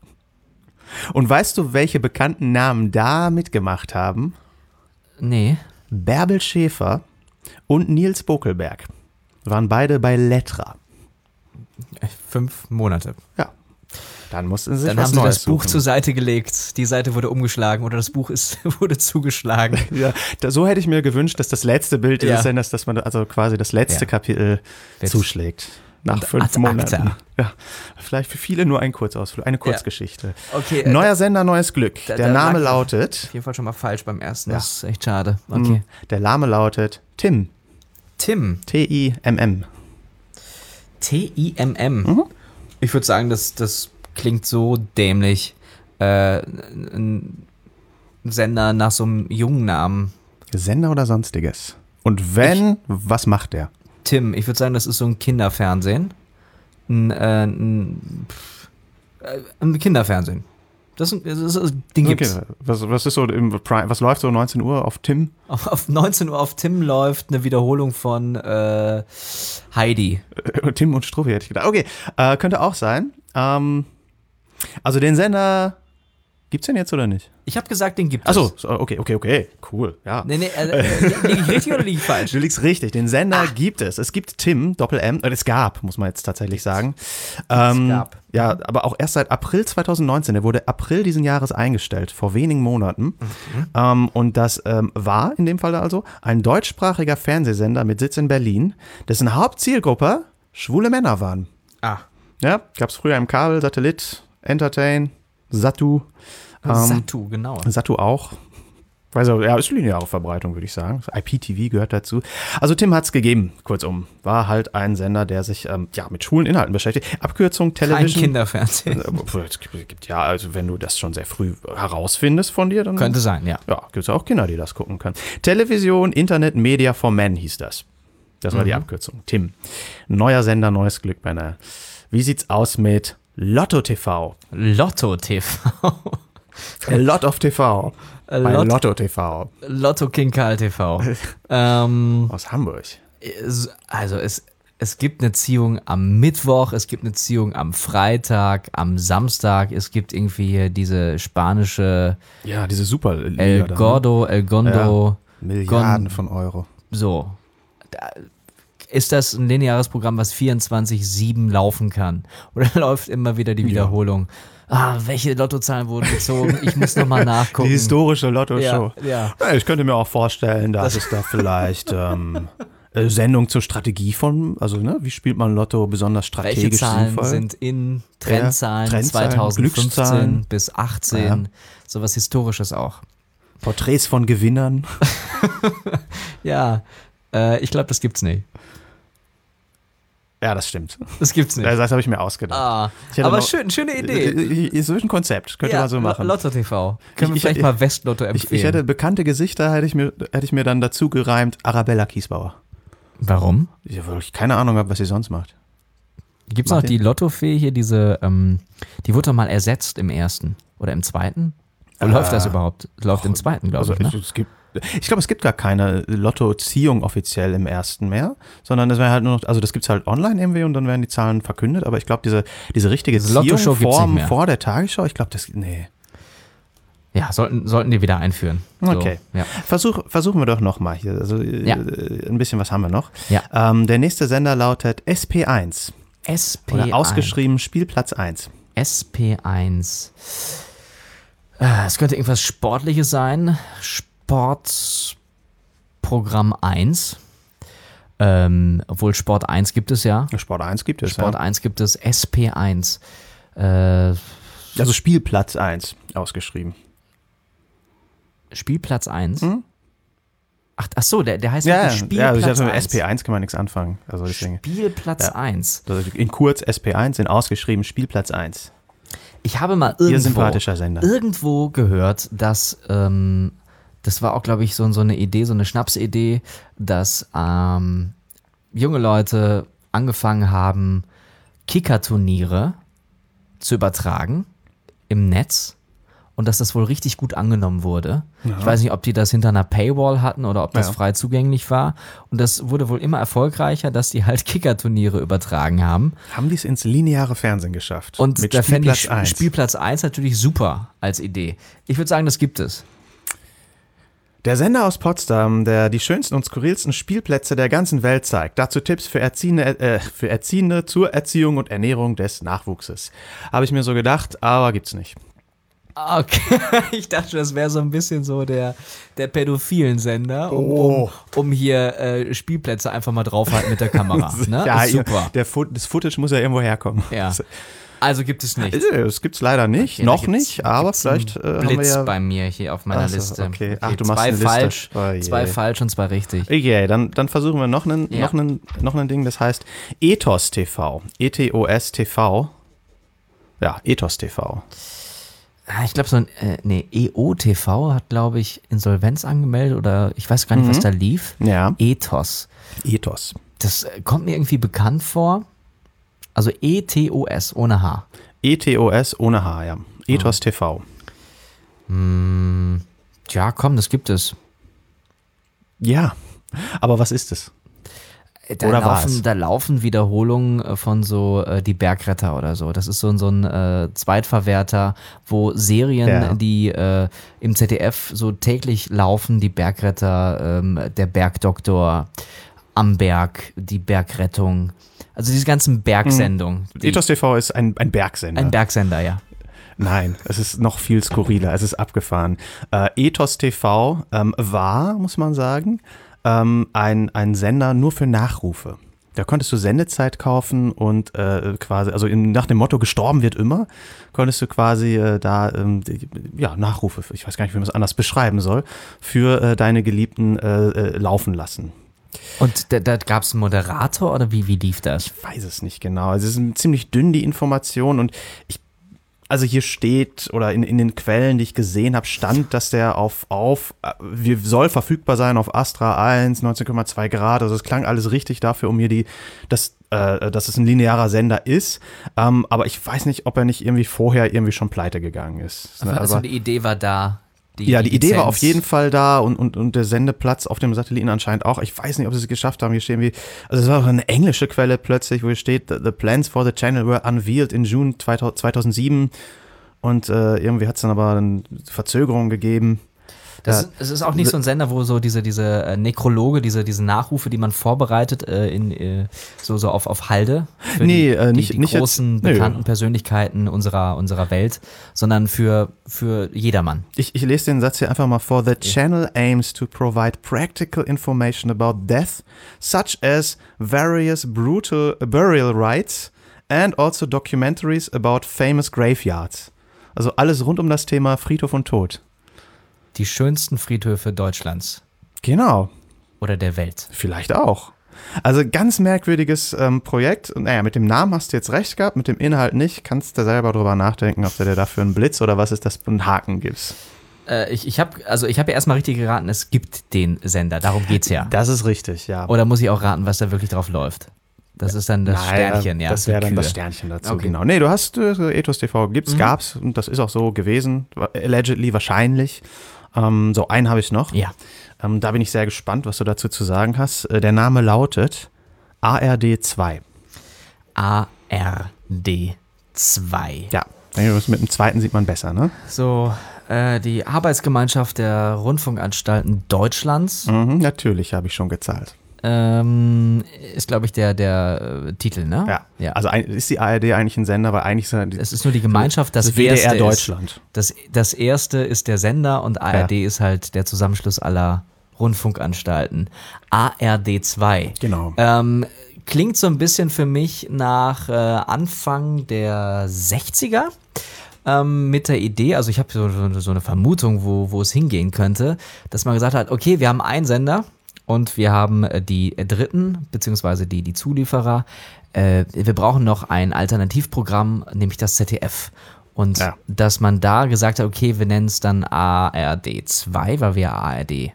Und weißt du, welche bekannten Namen da mitgemacht haben? Nee. Bärbel Schäfer und Nils Bokelberg waren beide bei Letra. Fünf Monate. Ja. Dann mussten sie Dann haben sie das Buch suchen. zur Seite gelegt. Die Seite wurde umgeschlagen oder das Buch ist, wurde zugeschlagen. ja, da, so hätte ich mir gewünscht, dass das letzte Bild ja. ist, dass, dass man also quasi das letzte ja. Kapitel Wird zuschlägt nach fünf Monaten. Ja, vielleicht für viele nur ein Kurzausflug, eine Kurzgeschichte. Ja. Okay, äh, Neuer Sender, neues Glück. Da, der Name lautet. Auf jeden Fall schon mal falsch beim ersten. Ja. Das ist echt schade. Mhm. Okay. Der Name lautet Tim. Tim. T-I-M-M. T-I-M-M. Mhm. Ich würde sagen, das, das klingt so dämlich. Äh, ein Sender nach so einem jungen Namen. Sender oder sonstiges? Und wenn, ich, was macht der? Tim, ich würde sagen, das ist so ein Kinderfernsehen. Ein, äh, ein, äh, ein Kinderfernsehen. Das, das, das Ding gibt's. Okay. Was, was ist so im Prime, was läuft so 19 Uhr auf Tim? Auf, auf 19 Uhr auf Tim läuft eine Wiederholung von äh, Heidi. Äh, Tim und Struffi hätte ich gedacht. Okay, äh, könnte auch sein. Ähm, also den Sender Gibt's den jetzt oder nicht? Ich habe gesagt, den gibt Achso, es. so, okay, okay, okay. Cool, ja. Nee, nee, äh, liege ich richtig oder liege ich falsch? Du liegst richtig. Den Sender gibt es. Es gibt Tim, Doppel-M, äh, es gab, muss man jetzt tatsächlich sagen. Ähm, gab. Ja, aber auch erst seit April 2019. Der wurde April diesen Jahres eingestellt, vor wenigen Monaten. Ähm, und das ähm, war in dem Fall also ein deutschsprachiger Fernsehsender mit Sitz in Berlin, dessen Hauptzielgruppe schwule Männer waren. Ah, Ja, gab's früher im Kabel, Satellit, Entertain, Satu. Ähm, Satu, genau. Satu auch. Also, ja, ist lineare Verbreitung, würde ich sagen. IPTV gehört dazu. Also, Tim hat's gegeben, kurzum. War halt ein Sender, der sich ähm, ja, mit schwulen Inhalten beschäftigt. Abkürzung Kein Television. Kinderfernsehen. Äh, Es gibt, ja, also wenn du das schon sehr früh herausfindest von dir, dann Könnte sein, ja. ja, gibt es auch Kinder, die das gucken können. Television, Internet, Media for Men hieß das. Das war die Abkürzung. Tim. Neuer Sender, neues Glück, Banner. Wie sieht's aus mit Lotto TV? Lotto TV. A lot of TV. Bei Lot- Lotto TV Lotto King Karl TV. ähm, aus Hamburg. also es, es gibt eine Ziehung am Mittwoch, es gibt eine Ziehung am Freitag, am Samstag, es gibt irgendwie hier diese spanische Ja, diese super El Gordo, El Gondo. Milliarden Gon- von Euro. So. Da, ist das ein lineares Programm, was 24-7 laufen kann? Oder läuft immer wieder die Wiederholung? Ah, welche Lottozahlen wurden gezogen? Ich muss nochmal nachgucken. Die historische Lotto-Show. Ja, ja. Ja, Ich könnte mir auch vorstellen, dass es da vielleicht ähm, äh, Sendung zur Strategie von, also ne, wie spielt man Lotto besonders strategisch Welche Zahlen sinnvoll? sind in Trendzahlen, Trendzahlen, 2015 Glückszahlen. bis 18? Sowas Historisches auch. Porträts von Gewinnern. Ja, äh, ich glaube, das gibt's nicht. Ja, das stimmt. Das gibt's nicht. Das habe ich mir ausgedacht. ah, Ich hätte aber noch- schön, schöne Idee. Ist so ein Konzept, könnte man so machen. Lotto TV. Können wir Ich- vielleicht ich- mal Westlotto empfehlen. Ich, ich hätte bekannte Gesichter, hätte ich mir, hätte ich mir dann dazu gereimt, Arabella Kiesbauer. Warum? Ja, weil ich keine Ahnung habe, was sie sonst macht. Gibt's noch Martin? die Lottofee hier, diese, ähm, die wurde doch mal ersetzt im ersten oder im zweiten? Wo Äh, läuft das überhaupt? Läuft im zweiten, glaube Also ich. Ne? es, es gibt, ich glaube, es gibt gar keine Lotto-Ziehung offiziell im ersten mehr, sondern das wäre halt nur noch, also das gibt es halt online irgendwie und dann werden die Zahlen verkündet, aber ich glaube, diese, diese richtige Lotto-Show Ziehung vor, vor der Tagesschau, ich glaube, das, nee. Ja, sollten, sollten die wieder einführen. So, Okay. Ja. Versuch, versuchen wir doch nochmal hier, also äh, Ja. ein bisschen was haben wir noch. Ja. Ähm, der nächste Sender lautet SP1 SP1. oder ausgeschrieben Spielplatz 1. SP1. Äh, Es könnte irgendwas Sportliches sein. Sportprogramm 1. Ähm, obwohl Sport 1 gibt es ja. Sport 1 gibt es. Sport ja. 1 gibt es. SP1. Äh, Also Spielplatz 1 ausgeschrieben. Spielplatz 1. Ach, ach so, der, der heißt Hm? Ja, wirklich ja, Spielplatz also ich hatte mit 1. SP1 kann man nichts anfangen. Also deswegen. Spielplatz Ja. 1. Also in kurz SP1 in ausgeschrieben Spielplatz 1. Ich habe mal irgendwo, sympathischer Sender. irgendwo gehört, dass ähm, das war auch, glaube ich, so, so eine Idee, so eine Schnapsidee, dass ähm, junge Leute angefangen haben, Kickerturniere zu übertragen im Netz und dass das wohl richtig gut angenommen wurde. Ich weiß nicht, ob die das hinter einer Paywall hatten oder ob das Ja. frei zugänglich war. Und das wurde wohl immer erfolgreicher, dass die halt Kickerturniere übertragen haben. Haben die es ins lineare Fernsehen geschafft? Und mit da fände ich Spielplatz 1. Spielplatz 1 natürlich super als Idee. Ich würde sagen, das gibt es. Der Sender aus Potsdam, der die schönsten und skurrilsten Spielplätze der ganzen Welt zeigt. Dazu Tipps für Erziehende, äh, für Erziehende zur Erziehung und Ernährung des Nachwuchses. Habe ich mir so gedacht, aber gibt's nicht. Okay, ich dachte, das wäre so ein bisschen so der, der pädophilen Sender, um, Oh. um, um hier äh, Spielplätze einfach mal draufhalten mit der Kamera. Ne? ja, super. Der Fo das Footage muss ja irgendwo herkommen. Ja. Also gibt es nicht. Äh, Das gibt's leider nicht, Okay, noch nicht, aber vielleicht äh, haben wir Blitz ja. bei mir hier auf meiner Ach so, Liste. okay. Ach, du machst zwei falsch, Oh zwei falsch und zwei richtig. Okay, dann, dann versuchen wir noch einen, Ja. noch einen, noch einen Ding, das heißt Ethos TV. E-T-O-S TV. Ja, Ethos TV. Ah, Ich glaube, so ein äh, nee, EOTV hat, glaube ich, Insolvenz angemeldet oder ich weiß gar nicht, Mhm. was da lief. Ja, Ethos. Ethos. Das äh, kommt mir irgendwie bekannt vor. Also E-T-O-S ohne H. E-T-O-S ohne H, ja. Ethos TV. Tja, komm, das gibt es. Ja, aber was ist es? Da Oder laufen, war's? da laufen Wiederholungen äh, von so äh, die Bergretter oder so. Das ist so, ein- so ein äh, Zweitverwerter, wo Serien, Ja. die äh, im ZDF so täglich laufen, die Bergretter, ähm, der Bergdoktor, am Berg, die Bergrettung. Also diese ganzen Bergsendungen. Die, Ethos TV ist ein, ein Bergsender. ein Bergsender, ja. Nein, es ist noch viel skurriler, es ist abgefahren. Äh, Ethos TV ähm, war, muss man sagen, ähm, ein, ein Sender nur für Nachrufe. Da konntest du Sendezeit kaufen und äh, quasi, also in, nach dem Motto gestorben wird immer, konntest du quasi äh, da ähm, die, ja, Nachrufe, ich weiß gar nicht, wie man es anders beschreiben soll, für äh, deine Geliebten äh, äh, laufen lassen. Und da, da gab es einen Moderator oder wie, wie lief das? Ich weiß es nicht genau. Also es ist ziemlich dünn, die Information. Und ich, also hier steht, oder in, in den Quellen, die ich gesehen habe, stand, dass der auf, auf, äh, wir soll verfügbar sein auf Astra 1, 19,2 Grad. Also es klang alles richtig dafür, um mir die, dass, äh, dass es ein linearer Sender ist. Ähm, aber ich weiß nicht, ob er nicht irgendwie vorher irgendwie schon pleite gegangen ist. Also Aber- die Idee war da. Ja, die Idee war auf Lizenz. jeden Fall da und, und, und der Sendeplatz auf dem Satelliten anscheinend auch. Ich weiß nicht, ob sie es geschafft haben. Hier stehen wie, also es war auch eine englische Quelle plötzlich, wo hier steht, the, plans for the channel were unveiled in June 2000 2007 und äh, irgendwie hat es dann aber eine Verzögerung gegeben. Das, Ja. ist, es ist auch nicht so ein Sender, wo so diese, diese äh, Nekrologe, diese, diese Nachrufe, die man vorbereitet, äh, in, äh, so, so auf, auf Halde. Für Nee, die, äh, nicht- die, die nicht jetzt- großen, nö. bekannten Persönlichkeiten unserer, unserer Welt, sondern für, für jedermann. Ich, ich lese den Satz hier einfach mal vor. The channel aims to provide practical information about death, such as various brutal burial rites and also documentaries about famous graveyards. Also alles rund um das Thema Friedhof und Tod. Die schönsten Friedhöfe Deutschlands Genau, oder der Welt. vielleicht auch. Also ganz merkwürdiges ähm, Projekt. Und naja, mit dem Namen hast du jetzt recht gehabt, mit dem Inhalt nicht. Kannst du selber drüber nachdenken, ob du dir dafür einen Blitz oder was ist das für einen Haken gibst. Äh, ich ich habe also ich hab ja erstmal richtig geraten, es gibt den Sender, darum geht's ja. Das ist richtig, ja. Oder muss ich auch raten, was da wirklich drauf läuft? Das ist dann das Nein, Sternchen, ja. Das wäre dann das Kühe. Sternchen dazu, Okay. genau. Nee, du hast äh, Ethos TV, gibt's, Mhm. gab's und das ist auch so gewesen. Allegedly wahrscheinlich. Ähm, so, einen habe ich noch. Ja. Ähm, da bin ich sehr gespannt, was du dazu zu sagen hast. Äh, der Name lautet ARD 2. ARD 2. Ja, mit dem zweiten sieht man besser, ne? So, äh, die Arbeitsgemeinschaft der Rundfunkanstalten Deutschlands Mhm, natürlich habe ich schon gezahlt. Ähm, ist, glaube ich, der, der äh, Titel, ne? Ja. ja. Also ein, ist die ARD eigentlich ein Sender, weil eigentlich sind die, es ist nur die Gemeinschaft, das, das WDR erste ist, Deutschland. das, das erste ist der Sender und ARD ist halt der Zusammenschluss aller Rundfunkanstalten. ARD 2. Genau. Ähm, klingt so ein bisschen für mich nach äh, Anfang der 60er. Ähm, mit der Idee, also ich habe so, so, so eine Vermutung, wo, wo es hingehen könnte, dass man gesagt hat, okay, wir haben einen Sender und wir haben äh, die Dritten, beziehungsweise die, die Zulieferer. Äh, wir brauchen noch ein Alternativprogramm, nämlich das ZDF. Und Ja. dass man da gesagt hat, okay, wir nennen es dann ARD 2, weil wir ARD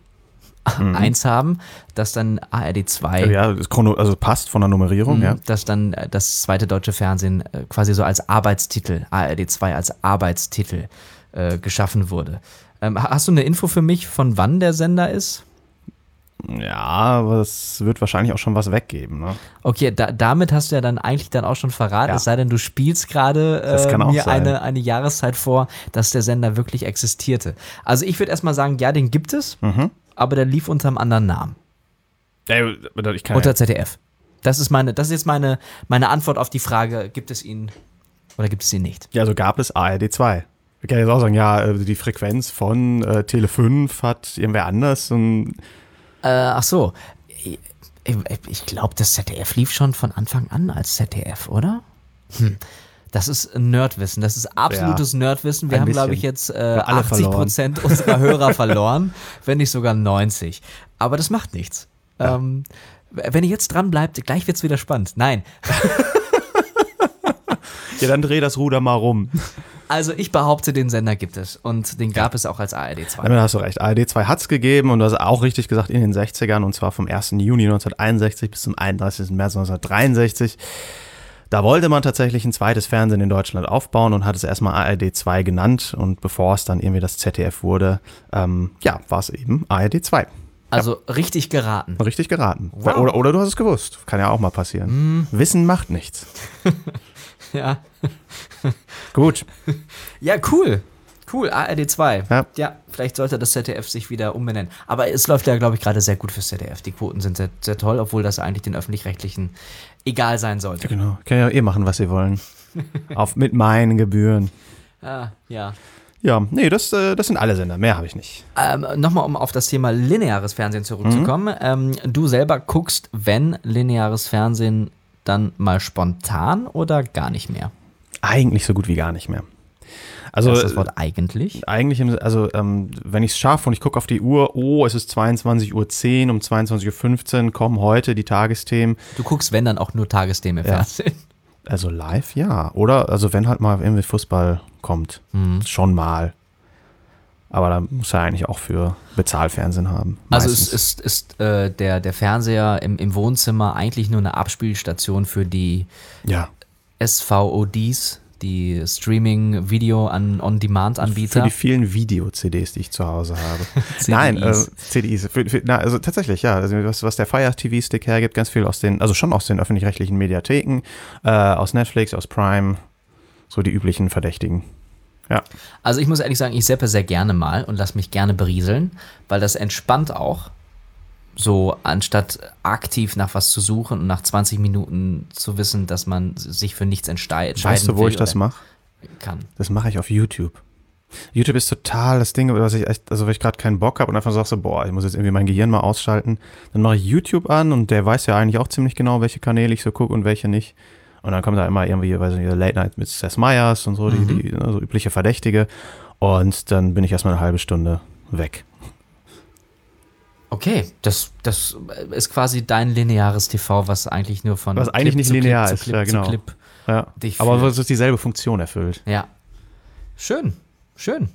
1 haben, dass dann ARD 2 Ja, also passt von der Nummerierung, ja. dass dann äh, das zweite deutsche Fernsehen äh, quasi so als Arbeitstitel, ARD 2 als Arbeitstitel äh, geschaffen wurde. Ähm, ha- hast du eine Info für mich, von wann der Sender ist? Ja, aber es wird wahrscheinlich auch schon was weggeben, ne? Okay, da, damit hast du ja dann eigentlich dann auch schon verraten, Ja. es sei denn, du spielst gerade äh, kann mir sein. eine, eine Jahreszeit vor, dass der Sender wirklich existierte. Also ich würde erstmal sagen, ja, den gibt es, Mhm. aber der lief unter einem anderen Namen. Ich kann Unter ja, ZDF. Das ist meine, das ist jetzt meine, meine Antwort auf die Frage, gibt es ihn oder gibt es ihn nicht? ja, so gab es ARD 2. Wir können jetzt auch sagen, ja, äh, die Frequenz von äh, Tele 5 hat irgendwer anders und Äh, ach so. Ich, glaube, das ZDF lief schon von Anfang an als ZDF, oder? Hm. Das ist Nerdwissen. Das ist absolutes Nerdwissen. Wir haben, glaube ich, jetzt äh, Wir alle 80 Prozent unserer Hörer verloren, wenn nicht sogar 90. Aber das macht nichts. Ähm, wenn ihr jetzt dran bleibt, gleich wird's wieder spannend. Nein. ja, dann dreh das Ruder mal rum. Also ich behaupte, den Sender gibt es. Und den gab es auch als ARD 2. Damit hast du recht. ARD 2 hat es gegeben und du hast auch richtig gesagt in den 60ern und zwar vom 1. Juni 1961 bis zum 31. März 1963. Da wollte man tatsächlich ein zweites Fernsehen in Deutschland aufbauen und hat es erstmal ARD 2 genannt und bevor es dann irgendwie das ZDF wurde, ähm, ja, war es eben ARD 2. Also richtig geraten. Richtig geraten. Wow. Oder, oder du hast es gewusst. Kann ja auch mal passieren. Wissen macht nichts. Ja. Gut. Ja, cool. Cool, ARD 2. Ja. ja, vielleicht sollte das ZDF sich wieder umbenennen. Aber es läuft ja, glaube ich, gerade sehr gut fürs ZDF. Die Quoten sind sehr, sehr toll, obwohl das eigentlich den Öffentlich-Rechtlichen egal sein sollte. Genau. Können ja eh machen, was sie wollen. Auf, mit meinen Gebühren. Ah, ja. Ja, nee, das, äh, das sind alle Sender. Mehr habe ich nicht. Ähm, Nochmal, um auf das Thema lineares Fernsehen zurückzukommen. Ähm, du selber guckst, wenn lineares Fernsehen, dann mal spontan oder gar nicht mehr? Eigentlich so gut wie gar nicht mehr. Also, Das ist das Wort eigentlich. eigentlich, im, also ähm, wenn ich es schaffe und ich gucke auf die Uhr, oh, es ist 22.10 Uhr, um 22.15 Uhr kommen heute die Tagesthemen. Du guckst, wenn dann auch nur Tagesthemen im Ja. Fernsehen. Also live, ja. Oder, also wenn halt mal irgendwie Fußball kommt, Mhm. schon mal. Aber da muss er eigentlich auch für Bezahlfernsehen haben. Also meistens. ist, ist, ist äh, der, der Fernseher im, im Wohnzimmer eigentlich nur eine Abspielstation für die ja, SVODs, die Streaming-Video an für On-Demand-Anbieter. die vielen Video-CDs, die ich zu Hause habe. Nein, äh, CDs. Für, für, na, also tatsächlich, ja. Also was, was der Fire TV-Stick hergibt, ganz viel aus den, also schon aus den öffentlich-rechtlichen Mediatheken, äh, aus Netflix, aus Prime, so die üblichen Verdächtigen. Ja. Also ich muss ehrlich sagen, ich seppe sehr gerne mal und lasse mich gerne berieseln, weil das entspannt auch. So, anstatt aktiv nach was zu suchen und nach 20 Minuten zu wissen, dass man sich für nichts entscheiden Weißt du, wo ich das mache? kann. Das mache ich auf YouTube. YouTube ist total das Ding, was ich echt, also wenn ich gerade keinen Bock habe und einfach sag so, boah, ich muss jetzt irgendwie mein Gehirn mal ausschalten, dann mache ich YouTube an und der weiß ja eigentlich auch ziemlich genau, welche Kanäle ich so gucke und welche nicht. Und dann kommt da immer irgendwie, weiß nicht, Late Night mit Seth Meyers und so, die, die ne, so übliche Verdächtige. Und dann bin ich erstmal eine halbe Stunde weg. Okay, das, das ist quasi dein lineares TV, was eigentlich nur von Was eigentlich nicht linear Clip ist, Clip ja, genau. Clip. Ja. Dich Aber was ist dieselbe Funktion erfüllt. Ja. Schön, schön,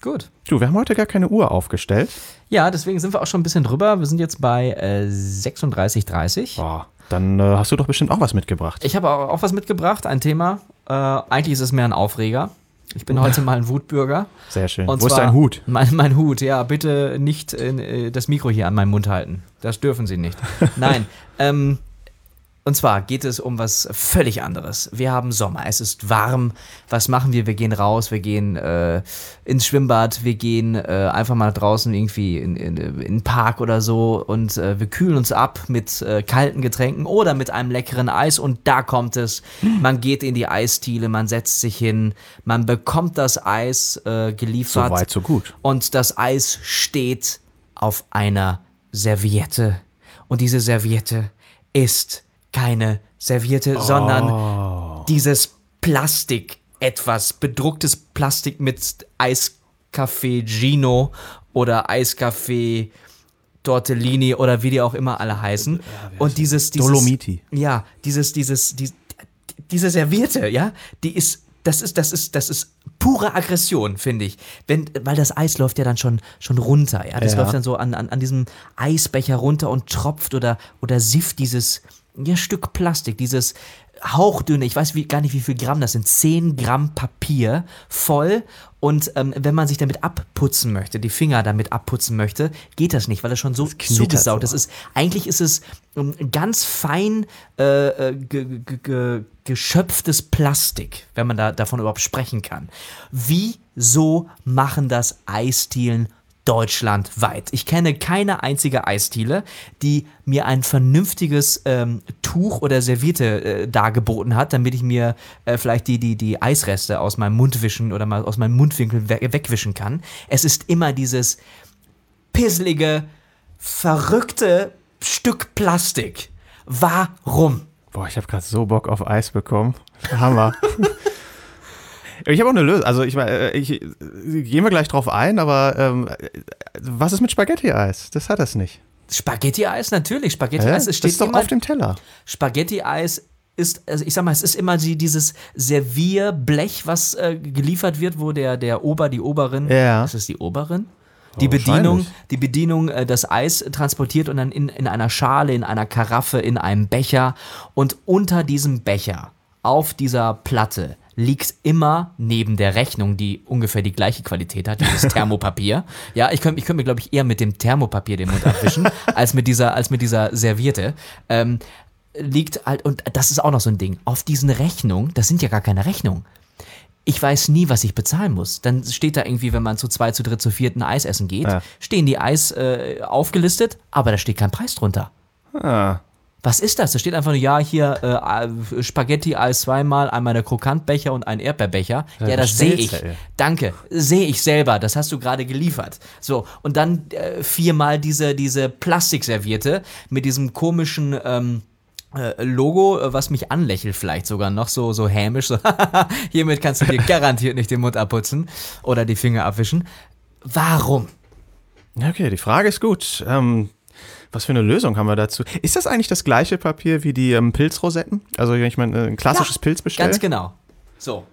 gut. Du, wir haben heute gar keine Uhr aufgestellt. Ja, deswegen sind wir auch schon ein bisschen drüber. Wir sind jetzt bei äh, 36,30. Boah, dann äh, hast du doch bestimmt auch was mitgebracht. Ich habe auch, auch was mitgebracht, ein Thema. Äh, eigentlich ist es mehr ein Aufreger. Ich bin heute mal ein Wutbürger. Sehr schön. Und Wo ist dein Hut? Mein, mein Hut, ja, bitte nicht äh, das Mikro hier an meinen Mund halten. Das dürfen Sie nicht. Nein, ähm, und zwar geht es um was völlig anderes. Wir haben Sommer, es ist warm. Was machen wir? Wir gehen raus, wir gehen äh, ins Schwimmbad, wir gehen äh, einfach mal draußen irgendwie in, in, in den Park oder so und äh, wir kühlen uns ab mit äh, kalten Getränken oder mit einem leckeren Eis und da kommt es. Man geht in die Eisdiele, man setzt sich hin, man bekommt das Eis äh, So geliefert weit, so gut. und das Eis steht auf einer Serviette. Und diese Serviette ist keine Serviette, sondern dieses Plastik, etwas bedrucktes Plastik mit Eiskaffee Gino oder Eiskaffee Tortellini oder wie die auch immer alle heißen. Und dieses, dieses Dolomiti. ja, dieses, dieses, die, diese Serviette, ja, die ist, das ist, das ist, das ist pure Aggression, finde ich. Wenn, weil das Eis läuft ja dann schon, schon runter, ja. Das Ja. läuft dann so an, an, an diesem Eisbecher runter und tropft oder, oder sifft dieses ja, Stück Plastik, dieses hauchdünne, ich weiß wie, gar nicht, wie viel Gramm das sind, 10 Gramm Papier voll. Und ähm, wenn man sich damit abputzen möchte, die Finger damit abputzen möchte, geht das nicht, weil es schon so knittert zugesaut ist. Eigentlich ist es ähm, ganz fein äh, äh, ge, ge, ge, geschöpftes Plastik, wenn man da davon überhaupt sprechen kann. Wieso machen das Eisdielen deutschlandweit? Ich kenne keine einzige Eisdiele, die mir ein vernünftiges ähm, Tuch oder Serviette äh, dargeboten hat, damit ich mir äh, vielleicht die, die, die Eisreste aus meinem Mund wischen oder mal aus meinem Mundwinkel we wegwischen kann. Es ist immer dieses pisselige, verrückte Stück Plastik. Warum? Boah, ich habe gerade so Bock auf Eis bekommen. Hammer. ich habe auch eine Lösung. Also ich meine, äh, ich, gehen wir gleich drauf ein, aber ähm, äh, was ist mit Spaghetti-Eis? Das hat es nicht. Spaghetti-Eis, natürlich. Ja, Spaghetti-Eis, es das steht ist doch immer, auf dem Teller. Spaghetti-Eis ist, also ich sag mal, es ist immer die, dieses Servierblech, was äh, geliefert wird, wo der, der Ober, die Oberin, Ja. ist es die Oberin? Die Oh, Bedienung, die Bedienung äh, das Eis transportiert und dann in, in einer Schale, in einer Karaffe, in einem Becher und unter diesem Becher auf dieser Platte liegt immer neben der Rechnung, die ungefähr die gleiche Qualität hat, dieses Thermopapier. ja, ich könnte ich könnt mir, glaube ich, eher mit dem Thermopapier den Mund abwischen, als mit dieser, als mit dieser Serviette. Ähm, liegt halt, und das ist auch noch so ein Ding, auf diesen Rechnungen, das sind ja gar keine Rechnungen. Ich weiß nie, was ich bezahlen muss. Dann steht da irgendwie, wenn man zu zwei, zu dritt, zu viert ein Eis essen geht, Ja. stehen die Eis äh, aufgelistet, aber da steht kein Preis drunter. Ah, Was ist das? Da steht einfach nur, ja, hier äh, Spaghetti-Eis zweimal, einmal der Krokantbecher und ein Erdbeerbecher. Ja, das sehe ich. ey. Danke. Sehe ich selber. Das hast du gerade geliefert. So, und dann äh, viermal diese, diese Plastikserviette mit diesem komischen ähm, äh, Logo, äh, was mich anlächelt vielleicht sogar noch so, so hämisch. So, hiermit kannst du dir garantiert nicht den Mund abputzen oder die Finger abwischen. Warum? okay, die Frage ist gut. Ähm, was für eine Lösung haben wir dazu? Ist das eigentlich das gleiche Papier wie die ähm, Pilzrosetten? Also, wenn ich mal ein klassisches Ja, Pilz bestelle? Ganz genau. So.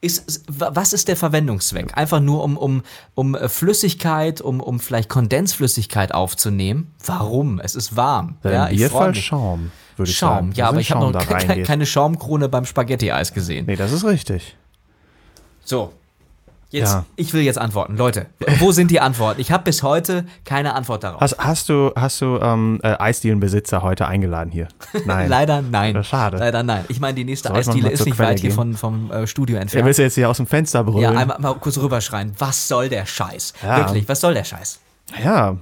Ist, ist- wa- was ist der Verwendungszweck? Einfach nur, um, um, um äh, Flüssigkeit, um, um vielleicht Kondensflüssigkeit aufzunehmen? Warum? Es ist warm. Ja, ja, ich mich. Schaum, würde ich Schaum, sagen. ja, aber ich habe noch ke- keine Schaumkrone beim Spaghetti-Eis gesehen. Nee, das ist richtig. So. Jetzt, Ja. ich will jetzt antworten. Leute, wo sind die Antworten? Ich habe bis heute keine Antwort darauf. Hast, hast du, hast du ähm, äh, Eisdielenbesitzer heute eingeladen hier? Nein. Leider nein. Ja, schade. Leider nein. Ich meine, die nächste Soll ich mal Eisdiele ist nicht Quelle weit hier gehen? von, vom äh, Studio entfernt. willst du jetzt hier aus dem Fenster brüllen? Ja, einmal mal kurz rüberschreien. Was soll der Scheiß? Ja. Wirklich, was soll der Scheiß? Ja.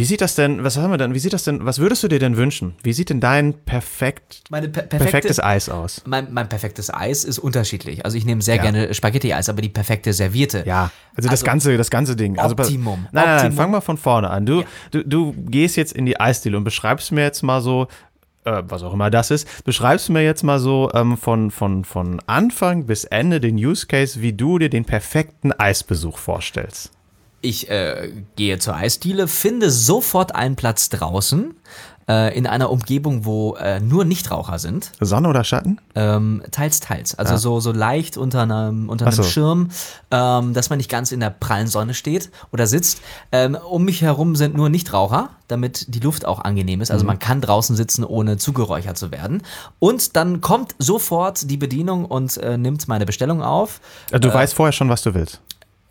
Wie sieht das denn, was haben wir denn, wie sieht das denn, was würdest du dir denn wünschen? Wie sieht denn dein perfekt, per perfekte, perfektes Eis aus? mein, mein perfektes Eis ist unterschiedlich. Also ich nehme sehr Ja. gerne Spaghetti-Eis, aber die perfekte Serviette. Ja, also das Also, ganze, das ganze Ding. Also, pass- Optimum, Nein, nein, nein, Optimum. fang mal von vorne an. Du, du, du gehst jetzt in die Eisdiele und beschreibst mir jetzt mal so, äh, was auch immer das ist, beschreibst mir jetzt mal so ähm, von, von, von Anfang bis Ende den Use Case, wie du dir den perfekten Eisbesuch vorstellst. Ich äh, gehe zur Eisdiele, finde sofort einen Platz draußen äh, in einer Umgebung, wo äh, nur Nichtraucher sind. Sonne oder Schatten? Ähm, teils, teils. Also so, so leicht unter einem, unter einem so. Schirm, ähm, dass man nicht ganz in der prallen Sonne steht oder sitzt. Ähm, um mich herum sind nur Nichtraucher, damit die Luft auch angenehm ist. Also man kann draußen sitzen, ohne zugeräuchert zu werden. Und dann kommt sofort die Bedienung und äh, nimmt meine Bestellung auf. Also du weißt vorher schon, was du willst.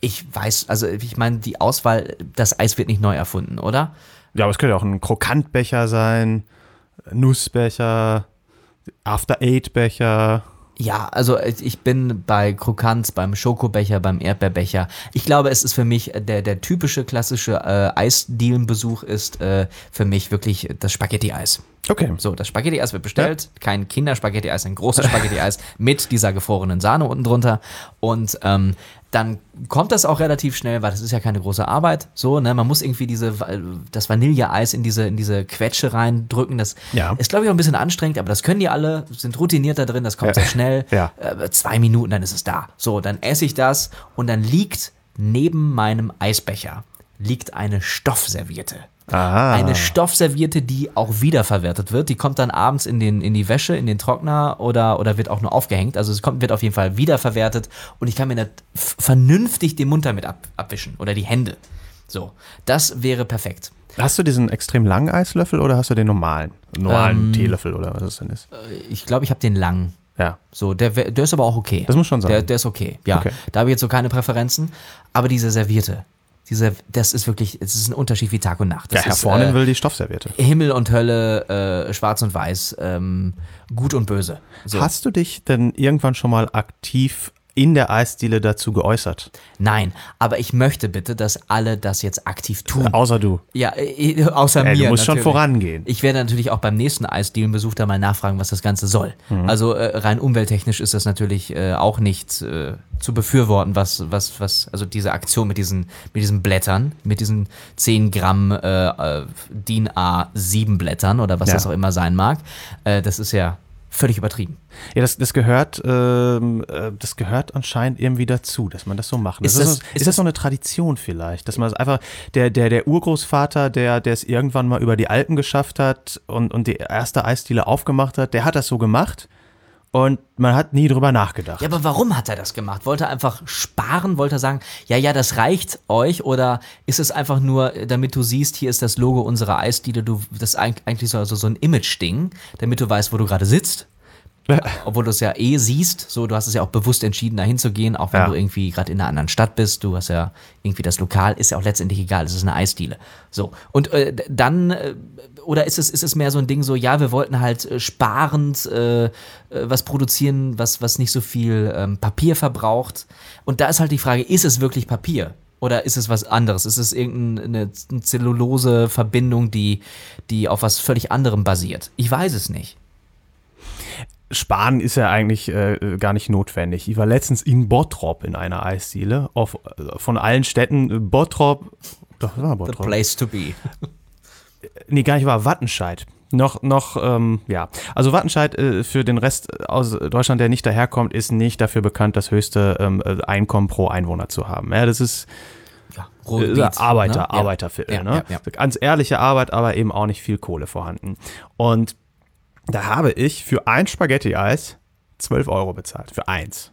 Ich weiß, also ich meine, die Auswahl, das Eis wird nicht neu erfunden, oder? Ja, aber es könnte auch ein Krokantbecher sein, Nussbecher, After-Eight-Becher. Ja, also ich bin bei Krokant, beim Schokobecher, beim Erdbeerbecher. Ich glaube, es ist für mich der, der typische klassische äh, Eisdielenbesuch ist äh, für mich wirklich das Spaghetti-Eis. Okay. So, das Spaghetti-Eis wird bestellt, kein Kinderspaghetti-Eis, ein großes Spaghetti-Eis mit dieser gefrorenen Sahne unten drunter. Und ähm, dann kommt das auch relativ schnell, weil das ist ja keine große Arbeit. So, ne, man muss irgendwie diese das Vanilleeis in diese in diese Quetsche reindrücken. Das Ja. ist, glaube ich, auch ein bisschen anstrengend, aber das können die alle, sind routiniert da drin, das kommt Ja. sehr schnell. Ja. Äh, zwei Minuten, dann ist es da. So, dann esse ich das und dann liegt neben meinem Eisbecher liegt eine Stoffserviette. Ah. Eine Stoffserviette, die auch wiederverwertet wird. Die kommt dann abends in, den, in die Wäsche, in den Trockner oder, oder wird auch nur aufgehängt. Also es kommt, wird auf jeden Fall wiederverwertet und ich kann mir da vernünftig den Mund damit ab, abwischen oder die Hände. So, das wäre perfekt. Hast du diesen extrem langen Eislöffel oder hast du den normalen? Normalen Ähm, Teelöffel oder was es denn ist? Ich glaube, ich habe den langen. Ja. So, der, der ist aber auch okay. Das muss schon sein. Der, der ist okay, ja. Okay. Da habe ich jetzt so keine Präferenzen. Aber diese Serviette, diese, das ist wirklich, es ist ein Unterschied wie Tag und Nacht. Ja, Das Herr ist, Vornehm äh, will die Stoffserviette. Himmel und Hölle, äh, schwarz und weiß, ähm, gut und böse. So. Hast du dich denn irgendwann schon mal aktiv in der Eisdiele dazu geäußert? Nein, aber ich möchte bitte, dass alle das jetzt aktiv tun. Außer du. Ja, äh, außer Ey, mir. du musst schon natürlich. vorangehen. Ich werde natürlich auch beim nächsten Eisdielenbesuch da mal nachfragen, was das Ganze soll. Mhm. Also äh, rein umwelttechnisch ist das natürlich äh, auch nicht äh, zu befürworten, was, was, was, also diese Aktion mit diesen, mit diesen Blättern, mit diesen 10 Gramm äh, äh, DIN A7 Blättern oder was Ja. das auch immer sein mag, äh, das ist ja völlig übertrieben. Ja, das, das gehört, ähm, äh, das gehört anscheinend irgendwie dazu, dass man das so macht. Das Ist das- so, ist ist das so eine Tradition vielleicht, dass man es einfach, der, der, der Urgroßvater, der, der es irgendwann mal über die Alpen geschafft hat und, und die erste Eisdiele aufgemacht hat, der hat das so gemacht und man hat nie drüber nachgedacht. Ja, aber warum hat er das gemacht? Wollte er einfach sparen? Wollte er sagen, ja, ja, das reicht euch? Oder ist es einfach nur, damit du siehst, hier ist das Logo unserer Eisdiele, du, das ist eig- eigentlich so, also so ein Image-Ding, damit du weißt, wo du gerade sitzt? obwohl du es ja eh siehst, so du hast es ja auch bewusst entschieden, da hinzugehen, auch wenn Ja. du irgendwie gerade in einer anderen Stadt bist, du hast ja irgendwie das Lokal, ist ja auch letztendlich egal, es ist eine Eisdiele. So. Und äh, dann, äh, oder ist es, ist es mehr so ein Ding so, ja, wir wollten halt äh, sparend äh, äh, was produzieren, was, was nicht so viel ähm, Papier verbraucht. Und da ist halt die Frage, ist es wirklich Papier? Oder ist es was anderes? Ist es irgendeine eine Zellulose-Verbindung, die, die auf was völlig anderem basiert? Ich weiß es nicht. Sparen ist ja eigentlich äh, gar nicht notwendig. Ich war letztens in Bottrop in einer Eisdiele. Auf, äh, von allen Städten Bottrop. Doch, das war The Bottrop. place to be. Nee, gar nicht war Wattenscheid. Noch, noch, ähm, ja. Also Wattenscheid äh, für den Rest aus Deutschland, der nicht daherkommt, ist nicht dafür bekannt, das höchste ähm, äh, Einkommen pro Einwohner zu haben. Ja, das ist Ja, äh, Ruhrgebiet, Arbeiter, ne? Arbeiterviertel. Ja, ne? ja. Ganz ehrliche Arbeit, aber eben auch nicht viel Kohle vorhanden. Und da habe ich für ein Spaghetti-Eis 12 Euro bezahlt. Für eins.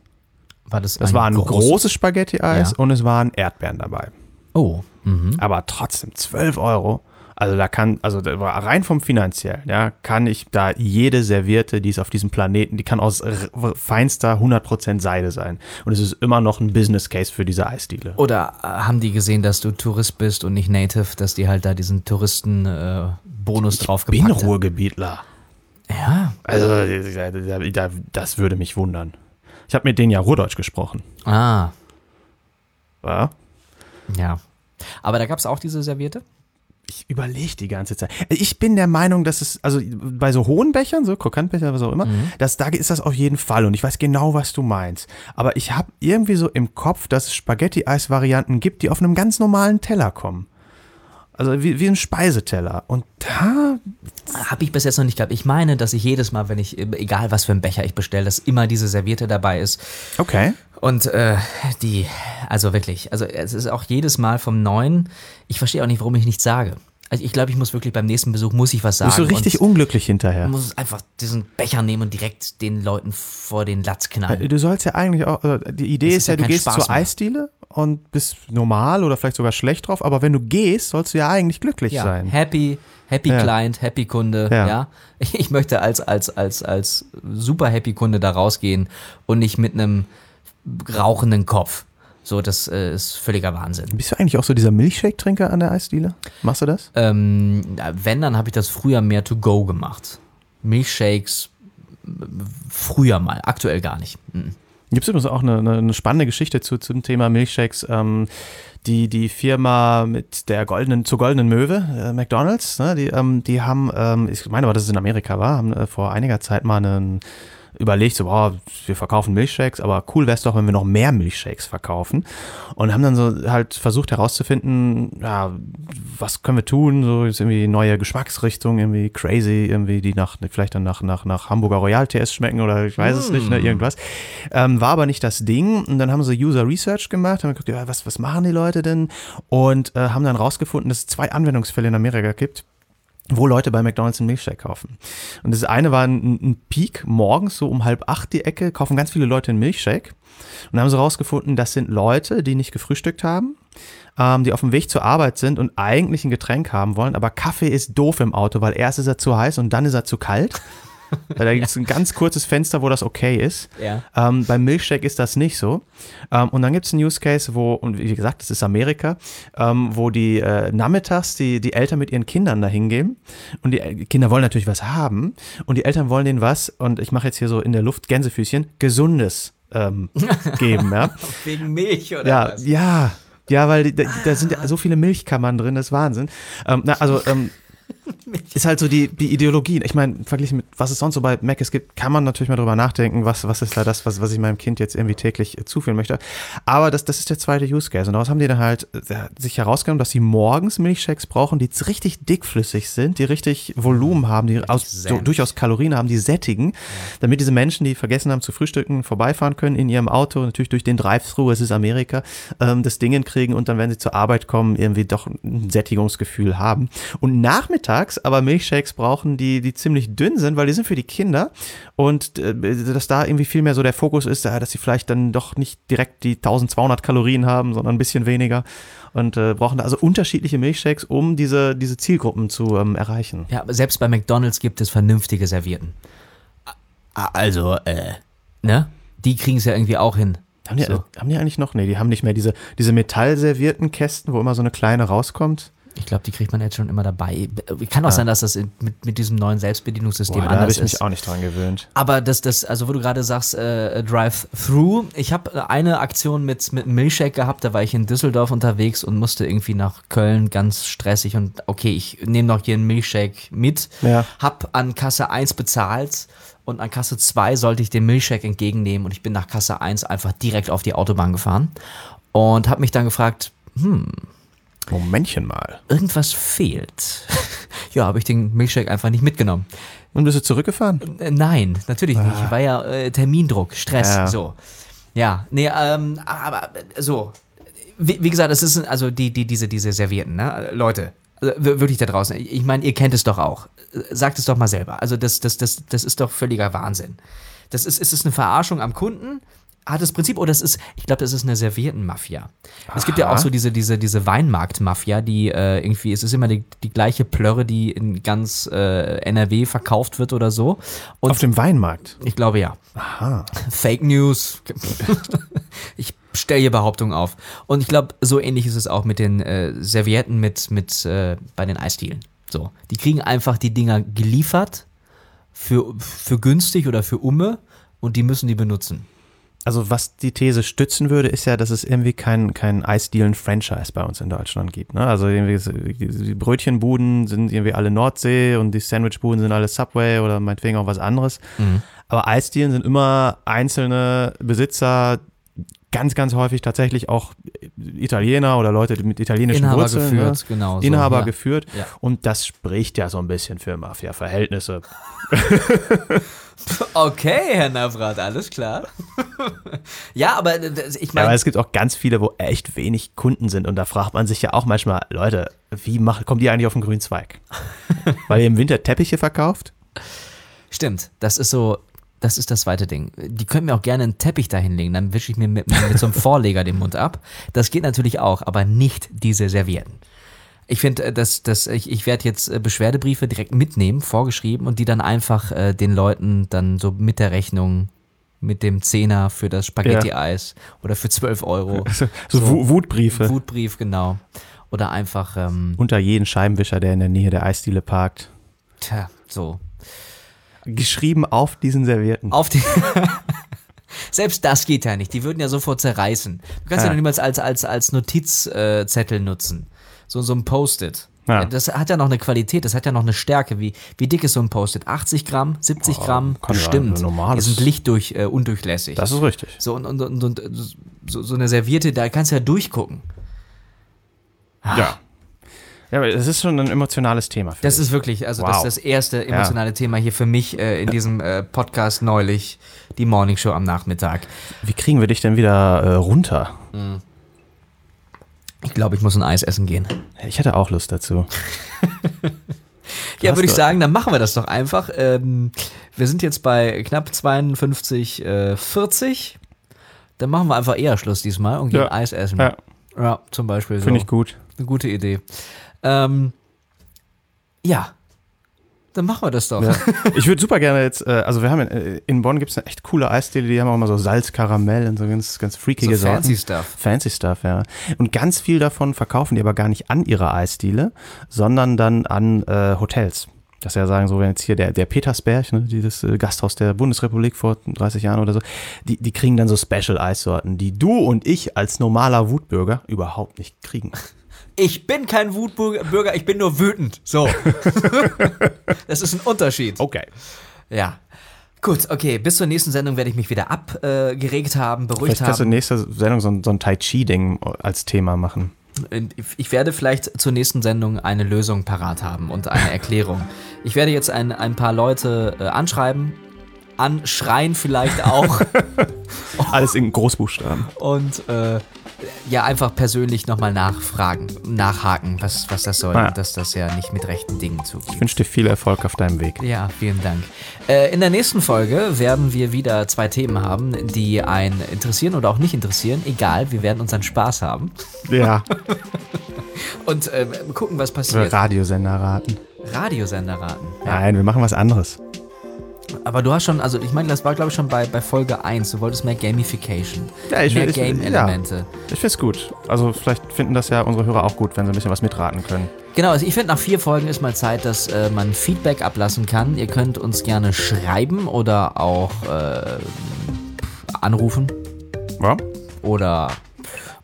War das, Das war ein großes Spaghetti-Eis und es waren Erdbeeren dabei. Oh, mhm. Aber trotzdem 12 Euro. Also da kann, also da war rein vom finanziellen, ja, kann ich da jede Serviette, die es auf diesem Planeten, die kann aus feinster 100% Seide sein. Und es ist immer noch ein Business Case für diese Eisdiele. Oder äh, haben die gesehen, dass du Tourist bist und nicht Native, dass die halt da diesen Touristen-Bonus äh, bin draufgepackt haben? Ruhrgebietler. Ja. Also da- das würde mich wundern. Ich habe mit denen ja Ruhrdeutsch gesprochen. Ah, Ja? ja. Aber da gab es auch diese Serviette? Ich überlege die ganze Zeit. Ich bin der Meinung, dass es, also bei so hohen Bechern, so Krokantbecher, was auch immer, dass da ist das auf jeden Fall und ich weiß genau, was du meinst. Aber ich habe irgendwie so im Kopf, dass es Spaghetti-Eis-Varianten gibt, die auf einem ganz normalen Teller kommen. Also wie, wie ein Speiseteller. Und da, Habe ich bis jetzt noch nicht gehabt. Ich meine, dass ich jedes Mal, wenn ich, egal was für einen Becher ich bestelle, dass immer diese Serviette dabei ist. okay. Und äh, die, also wirklich, also es ist auch jedes Mal vom Neuen. Ich verstehe auch nicht, warum ich nichts sage. Also ich glaube, ich muss wirklich beim nächsten Besuch, muss ich was sagen. Bist du richtig unglücklich hinterher? muss einfach diesen Becher nehmen und direkt den Leuten vor den Latz knallen. Du sollst ja eigentlich auch, äh, die Idee ist, ist ja, ja du gehst Spaß zur mehr. Eisdiele und bist normal oder vielleicht sogar schlecht drauf, aber wenn du gehst, sollst du ja eigentlich glücklich ja, sein. happy, happy Ja. Client, happy Kunde, ja. Ja. Ich möchte als, als, als, als super happy Kunde da rausgehen und nicht mit einem rauchenden Kopf. So, das äh, ist völliger Wahnsinn. Bist du eigentlich auch so dieser Milchshake-Trinker an der Eisdiele? Machst du das? Ähm, wenn, dann habe ich das früher mehr to go gemacht. Milchshakes äh, früher mal, aktuell gar nicht. Mhm. Gibt es übrigens auch eine, eine, eine spannende Geschichte zu, zum Thema Milchshakes. Ähm, die, die Firma mit der goldenen, zur goldenen Möwe, äh, McDonalds, ne, die, ähm, die haben, ähm, ich meine aber, dass es in Amerika war, haben äh, vor einiger Zeit mal einen überlegt, so, boah, wir verkaufen Milchshakes, aber cool wäre es doch, wenn wir noch mehr Milchshakes verkaufen. Und haben dann so halt versucht herauszufinden, ja, was können wir tun, so jetzt irgendwie neue Geschmacksrichtungen, irgendwie crazy, irgendwie, die nach, vielleicht dann nach, nach, nach Hamburger Royal TS schmecken oder ich weiß es nicht, ne, irgendwas. Ähm, war aber nicht das Ding. Und dann haben sie User Research gemacht, haben geguckt, ja, was, was machen die Leute denn? Und äh, haben dann rausgefunden, dass es zwei Anwendungsfälle in Amerika gibt wo Leute bei McDonalds einen Milchshake kaufen. Und das eine war ein, ein Peak morgens, so um halb acht die Ecke, kaufen ganz viele Leute einen Milchshake. Und haben sie rausgefunden, das sind Leute, die nicht gefrühstückt haben, ähm, die auf dem Weg zur Arbeit sind und eigentlich ein Getränk haben wollen, aber Kaffee ist doof im Auto, weil erst ist er zu heiß und dann ist er zu kalt. Da gibt es ein ganz kurzes Fenster, wo das okay ist. Ja. Ähm, beim Milchshake ist das nicht so. Ähm, und dann gibt es einen Use Case, wo, und wie gesagt, das ist Amerika, ähm, wo die äh, nachmittags die, die Eltern mit ihren Kindern da hingehen. Und die äh, Kinder wollen natürlich was haben. Und die Eltern wollen denen was, und ich mache jetzt hier so in der Luft Gänsefüßchen, Gesundes ähm, geben. Ja, Wegen Milch oder ja, ja. Ja, weil da, da sind ja so viele Milchkammern drin, das ist Wahnsinn. Ähm, na, also, ähm, ist halt so die, die Ideologie. Ich meine, verglichen mit was es sonst so bei Mac es gibt, kann man natürlich mal drüber nachdenken, was, was ist da das, was, was ich meinem Kind jetzt irgendwie täglich äh, zuführen möchte. Aber das, das ist der zweite Use Case. Und daraus haben die dann halt äh, sich herausgenommen, dass sie morgens Milchshakes brauchen, die richtig dickflüssig sind, die richtig Volumen haben, die aus, so, durchaus Kalorien haben, die sättigen, damit diese Menschen, die vergessen haben zu frühstücken, vorbeifahren können in ihrem Auto, natürlich durch den Drive-Thru, es ist Amerika, ähm, das Ding hinkriegen und dann, wenn sie zur Arbeit kommen, irgendwie doch ein Sättigungsgefühl haben. Und nachmittags aber Milchshakes brauchen, die, die ziemlich dünn sind, weil die sind für die Kinder und äh, dass da irgendwie viel mehr so der Fokus ist, dass sie vielleicht dann doch nicht direkt die 1200 Kalorien haben, sondern ein bisschen weniger und äh, brauchen da also unterschiedliche Milchshakes, um diese, diese Zielgruppen zu ähm, erreichen. Ja, aber selbst bei McDonalds gibt es vernünftige Servietten. Also, äh, ne? Die kriegen es ja irgendwie auch hin. Haben die, So. haben die eigentlich noch? Nee, die haben nicht mehr diese, diese metallservierten Kästen, wo immer so eine kleine rauskommt. Ich glaube, die kriegt man jetzt schon immer dabei. Kann auch sein, dass das mit, mit diesem neuen Selbstbedienungssystem Boah, da habe anders ich mich ist. auch nicht dran gewöhnt. Aber das, das, also wo du gerade sagst, äh, Drive-Thru, ich habe eine Aktion mit, mit einem Milkshake gehabt, da war ich in Düsseldorf unterwegs und musste irgendwie nach Köln ganz stressig und okay, ich nehme noch hier einen Milkshake mit, Ja. hab an Kasse 1 bezahlt und an Kasse 2 sollte ich den Milkshake entgegennehmen und ich bin nach Kasse 1 einfach direkt auf die Autobahn gefahren und habe mich dann gefragt, Momentchen mal. irgendwas fehlt. ja, habe ich den Milkshake einfach nicht mitgenommen. Und bist du zurückgefahren? Äh, Nein, natürlich nicht. War ja äh, Termindruck, Stress, Ja. so. Ja, nee, ähm, aber äh, so. Wie, wie gesagt, es ist also die, die, diese, diese Servierten, ne? Leute, wir- wirklich da draußen. Ich meine, ihr kennt es doch auch. Sagt es doch mal selber. Also das, das, das, das ist doch völliger Wahnsinn. Das ist, ist es eine Verarschung am Kunden? Hat das Prinzip, oder es ist, ich glaube, das ist eine Serviettenmafia. Es gibt ja auch so diese, diese, diese Weinmarktmafia, die äh, irgendwie, es ist immer die, die gleiche Plörre, die in ganz äh, NRW verkauft wird oder so. Und Auf dem Weinmarkt. ich glaube ja. Aha. Fake News. ich stelle hier Behauptungen auf. Und ich glaube, so ähnlich ist es auch mit den äh, Servietten mit, mit äh, bei den Eisdielen. So, die kriegen einfach die Dinger geliefert für, für günstig oder für Umme und die müssen die benutzen. Also was die These stützen würde, ist ja, dass es irgendwie kein, kein Eisdielen-Franchise bei uns in Deutschland gibt. Ne? Also die Brötchenbuden sind irgendwie alle Nordsee und die Sandwichbuden sind alle Subway oder meinetwegen auch was anderes. Aber Eisdielen sind immer einzelne Besitzer, ganz, ganz häufig tatsächlich auch Italiener oder Leute mit italienischen Inhaber Wurzeln. geführt, ne? genau. so, Inhaber ja. geführt. Ja. Und das spricht ja so ein bisschen für Mafia-Verhältnisse. Okay, Herr Navrat, alles klar. ja, aber äh, ich Ja, meine, aber es gibt auch ganz viele, wo echt wenig Kunden sind. Und da fragt man sich ja auch manchmal, Leute, wie macht, kommt ihr eigentlich auf den grünen Zweig? Weil ihr im Winter Teppiche verkauft? Stimmt, das ist so, das ist das zweite Ding. Die können mir auch gerne einen Teppich da hinlegen, dann wische ich mir mit, mit so einem Vorleger den Mund ab. Das geht natürlich auch, aber nicht diese Servietten. Ich finde, äh, dass, dass ich, ich werde jetzt äh, Beschwerdebriefe direkt mitnehmen, vorgeschrieben und die dann einfach äh, den Leuten dann so mit der Rechnung, mit dem Zehner für das Spaghetti-Eis oder für 12 Euro. So, so Wu- Wutbriefe Wutbrief, genau. Oder einfach, ähm, unter jeden Scheibenwischer, der in der Nähe der Eisdiele parkt. tja, so. Geschrieben auf diesen Servietten. Auf die. Selbst das geht ja nicht. Die würden ja sofort zerreißen. Du kannst ja, Ja. noch niemals als, als, als Notizzettel äh, nutzen. So, so ein Post-it. Ja. Das hat ja noch eine Qualität, das hat ja noch eine Stärke. Wie, wie dick ist so ein Post-it? 80 Gramm, 70 Oh, Gramm? ja Bestimmt. ein normales- Die sind lichtdurch, äh, undurchlässig. Das ist richtig. so, und, und, und, und so, so eine Serviette, da kannst du ja durchgucken. Ja. Ja, aber das ist schon ein emotionales Thema. Das dich. ist wirklich, also das Wow. ist das erste emotionale Thema hier für mich äh, in diesem äh, Podcast neulich, die Morning Show am Nachmittag. Wie kriegen wir dich denn wieder äh, runter? Ich glaube, ich muss ein Eis essen gehen. Ich hätte auch Lust dazu. Ja, würde ich sagen, dann machen wir das doch einfach. Ähm, wir sind jetzt bei knapp 52, äh, 40. Dann machen wir einfach eher Schluss diesmal und gehen Ja. Eis essen. Ja, Ja, zum Beispiel so. finde ich gut. Eine gute Idee. Ähm, ja, dann machen wir das doch. Ja. Ich würde super gerne jetzt, äh, also wir haben in, äh, in Bonn gibt es eine echt coole Eisdiele, die haben auch immer so Salz, Karamell und so ganz, ganz So freakige Sorten. fancy stuff. Fancy Stuff, ja. Und ganz viel davon verkaufen die aber gar nicht an ihrer Eisdiele, sondern dann an äh, Hotels. Dass ja sagen, so wenn jetzt hier der, der Petersberg, ne, dieses äh, Gasthaus der Bundesrepublik vor 30 Jahren oder so, die, die kriegen dann so Special-Eissorten, die du und ich als normaler Wutbürger überhaupt nicht kriegen. Ich bin kein Wutbürger, ich bin nur wütend. So. das ist ein Unterschied. Okay. Ja. Gut, okay, bis zur nächsten Sendung werde ich mich wieder abgeregt haben, beruhigt Vielleicht kannst du in haben. nächster Sendung so, ein- so ein Tai Chi-Ding als Thema machen. Ich werde vielleicht zur nächsten Sendung eine Lösung parat haben und eine Erklärung. Ich werde jetzt ein, ein paar Leute äh, anschreiben, anschreien vielleicht auch Alles in Großbuchstaben. und äh, ja, einfach persönlich nochmal nachfragen, nachhaken, was, was das soll, Ah. dass das ja nicht mit rechten Dingen zugeht. Ich wünsche dir viel Erfolg auf deinem Weg. Ja, vielen Dank. Äh, in der nächsten Folge werden wir wieder zwei Themen haben, die einen interessieren oder auch nicht interessieren. Egal, wir werden unseren Spaß haben Ja, und äh, gucken, was passiert. Radiosender raten. Radiosender raten. Ja. Nein, wir machen was anderes. Aber du hast schon, also ich meine, das war glaube ich schon bei, bei Folge 1, du wolltest mehr Gamification. Ja, ich- mehr Game-Elemente. Ich finde es gut. Also vielleicht finden das ja unsere Hörer auch gut, wenn sie ein bisschen was mitraten können. Genau, also ich finde, nach vier Folgen ist mal Zeit, dass äh, man Feedback ablassen kann. Ihr könnt uns gerne schreiben oder auch äh, anrufen Ja? oder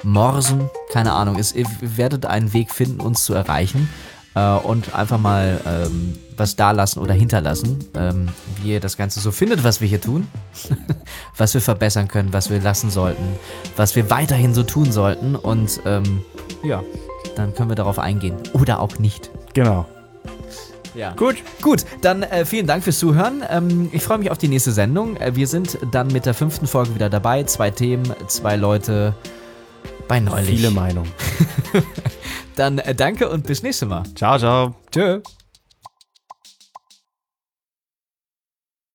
morsen. Keine Ahnung. Ihr werdet einen Weg finden, uns zu erreichen äh, und einfach mal ähm, was dalassen oder hinterlassen, ähm, wie ihr das Ganze so findet, was wir hier tun, was wir verbessern können, was wir lassen sollten, was wir weiterhin so tun sollten und ähm, ja, dann können wir darauf eingehen oder auch nicht. Genau. Ja. Gut. Gut, dann äh, vielen Dank fürs Zuhören. Ähm, ich freue mich auf die nächste Sendung. Äh, wir sind dann mit der fünften Folge wieder dabei. Zwei Themen, zwei Leute bei neulich. Viele Meinungen. Dann äh, danke und bis nächstes Mal. Ciao, ciao. Tschö.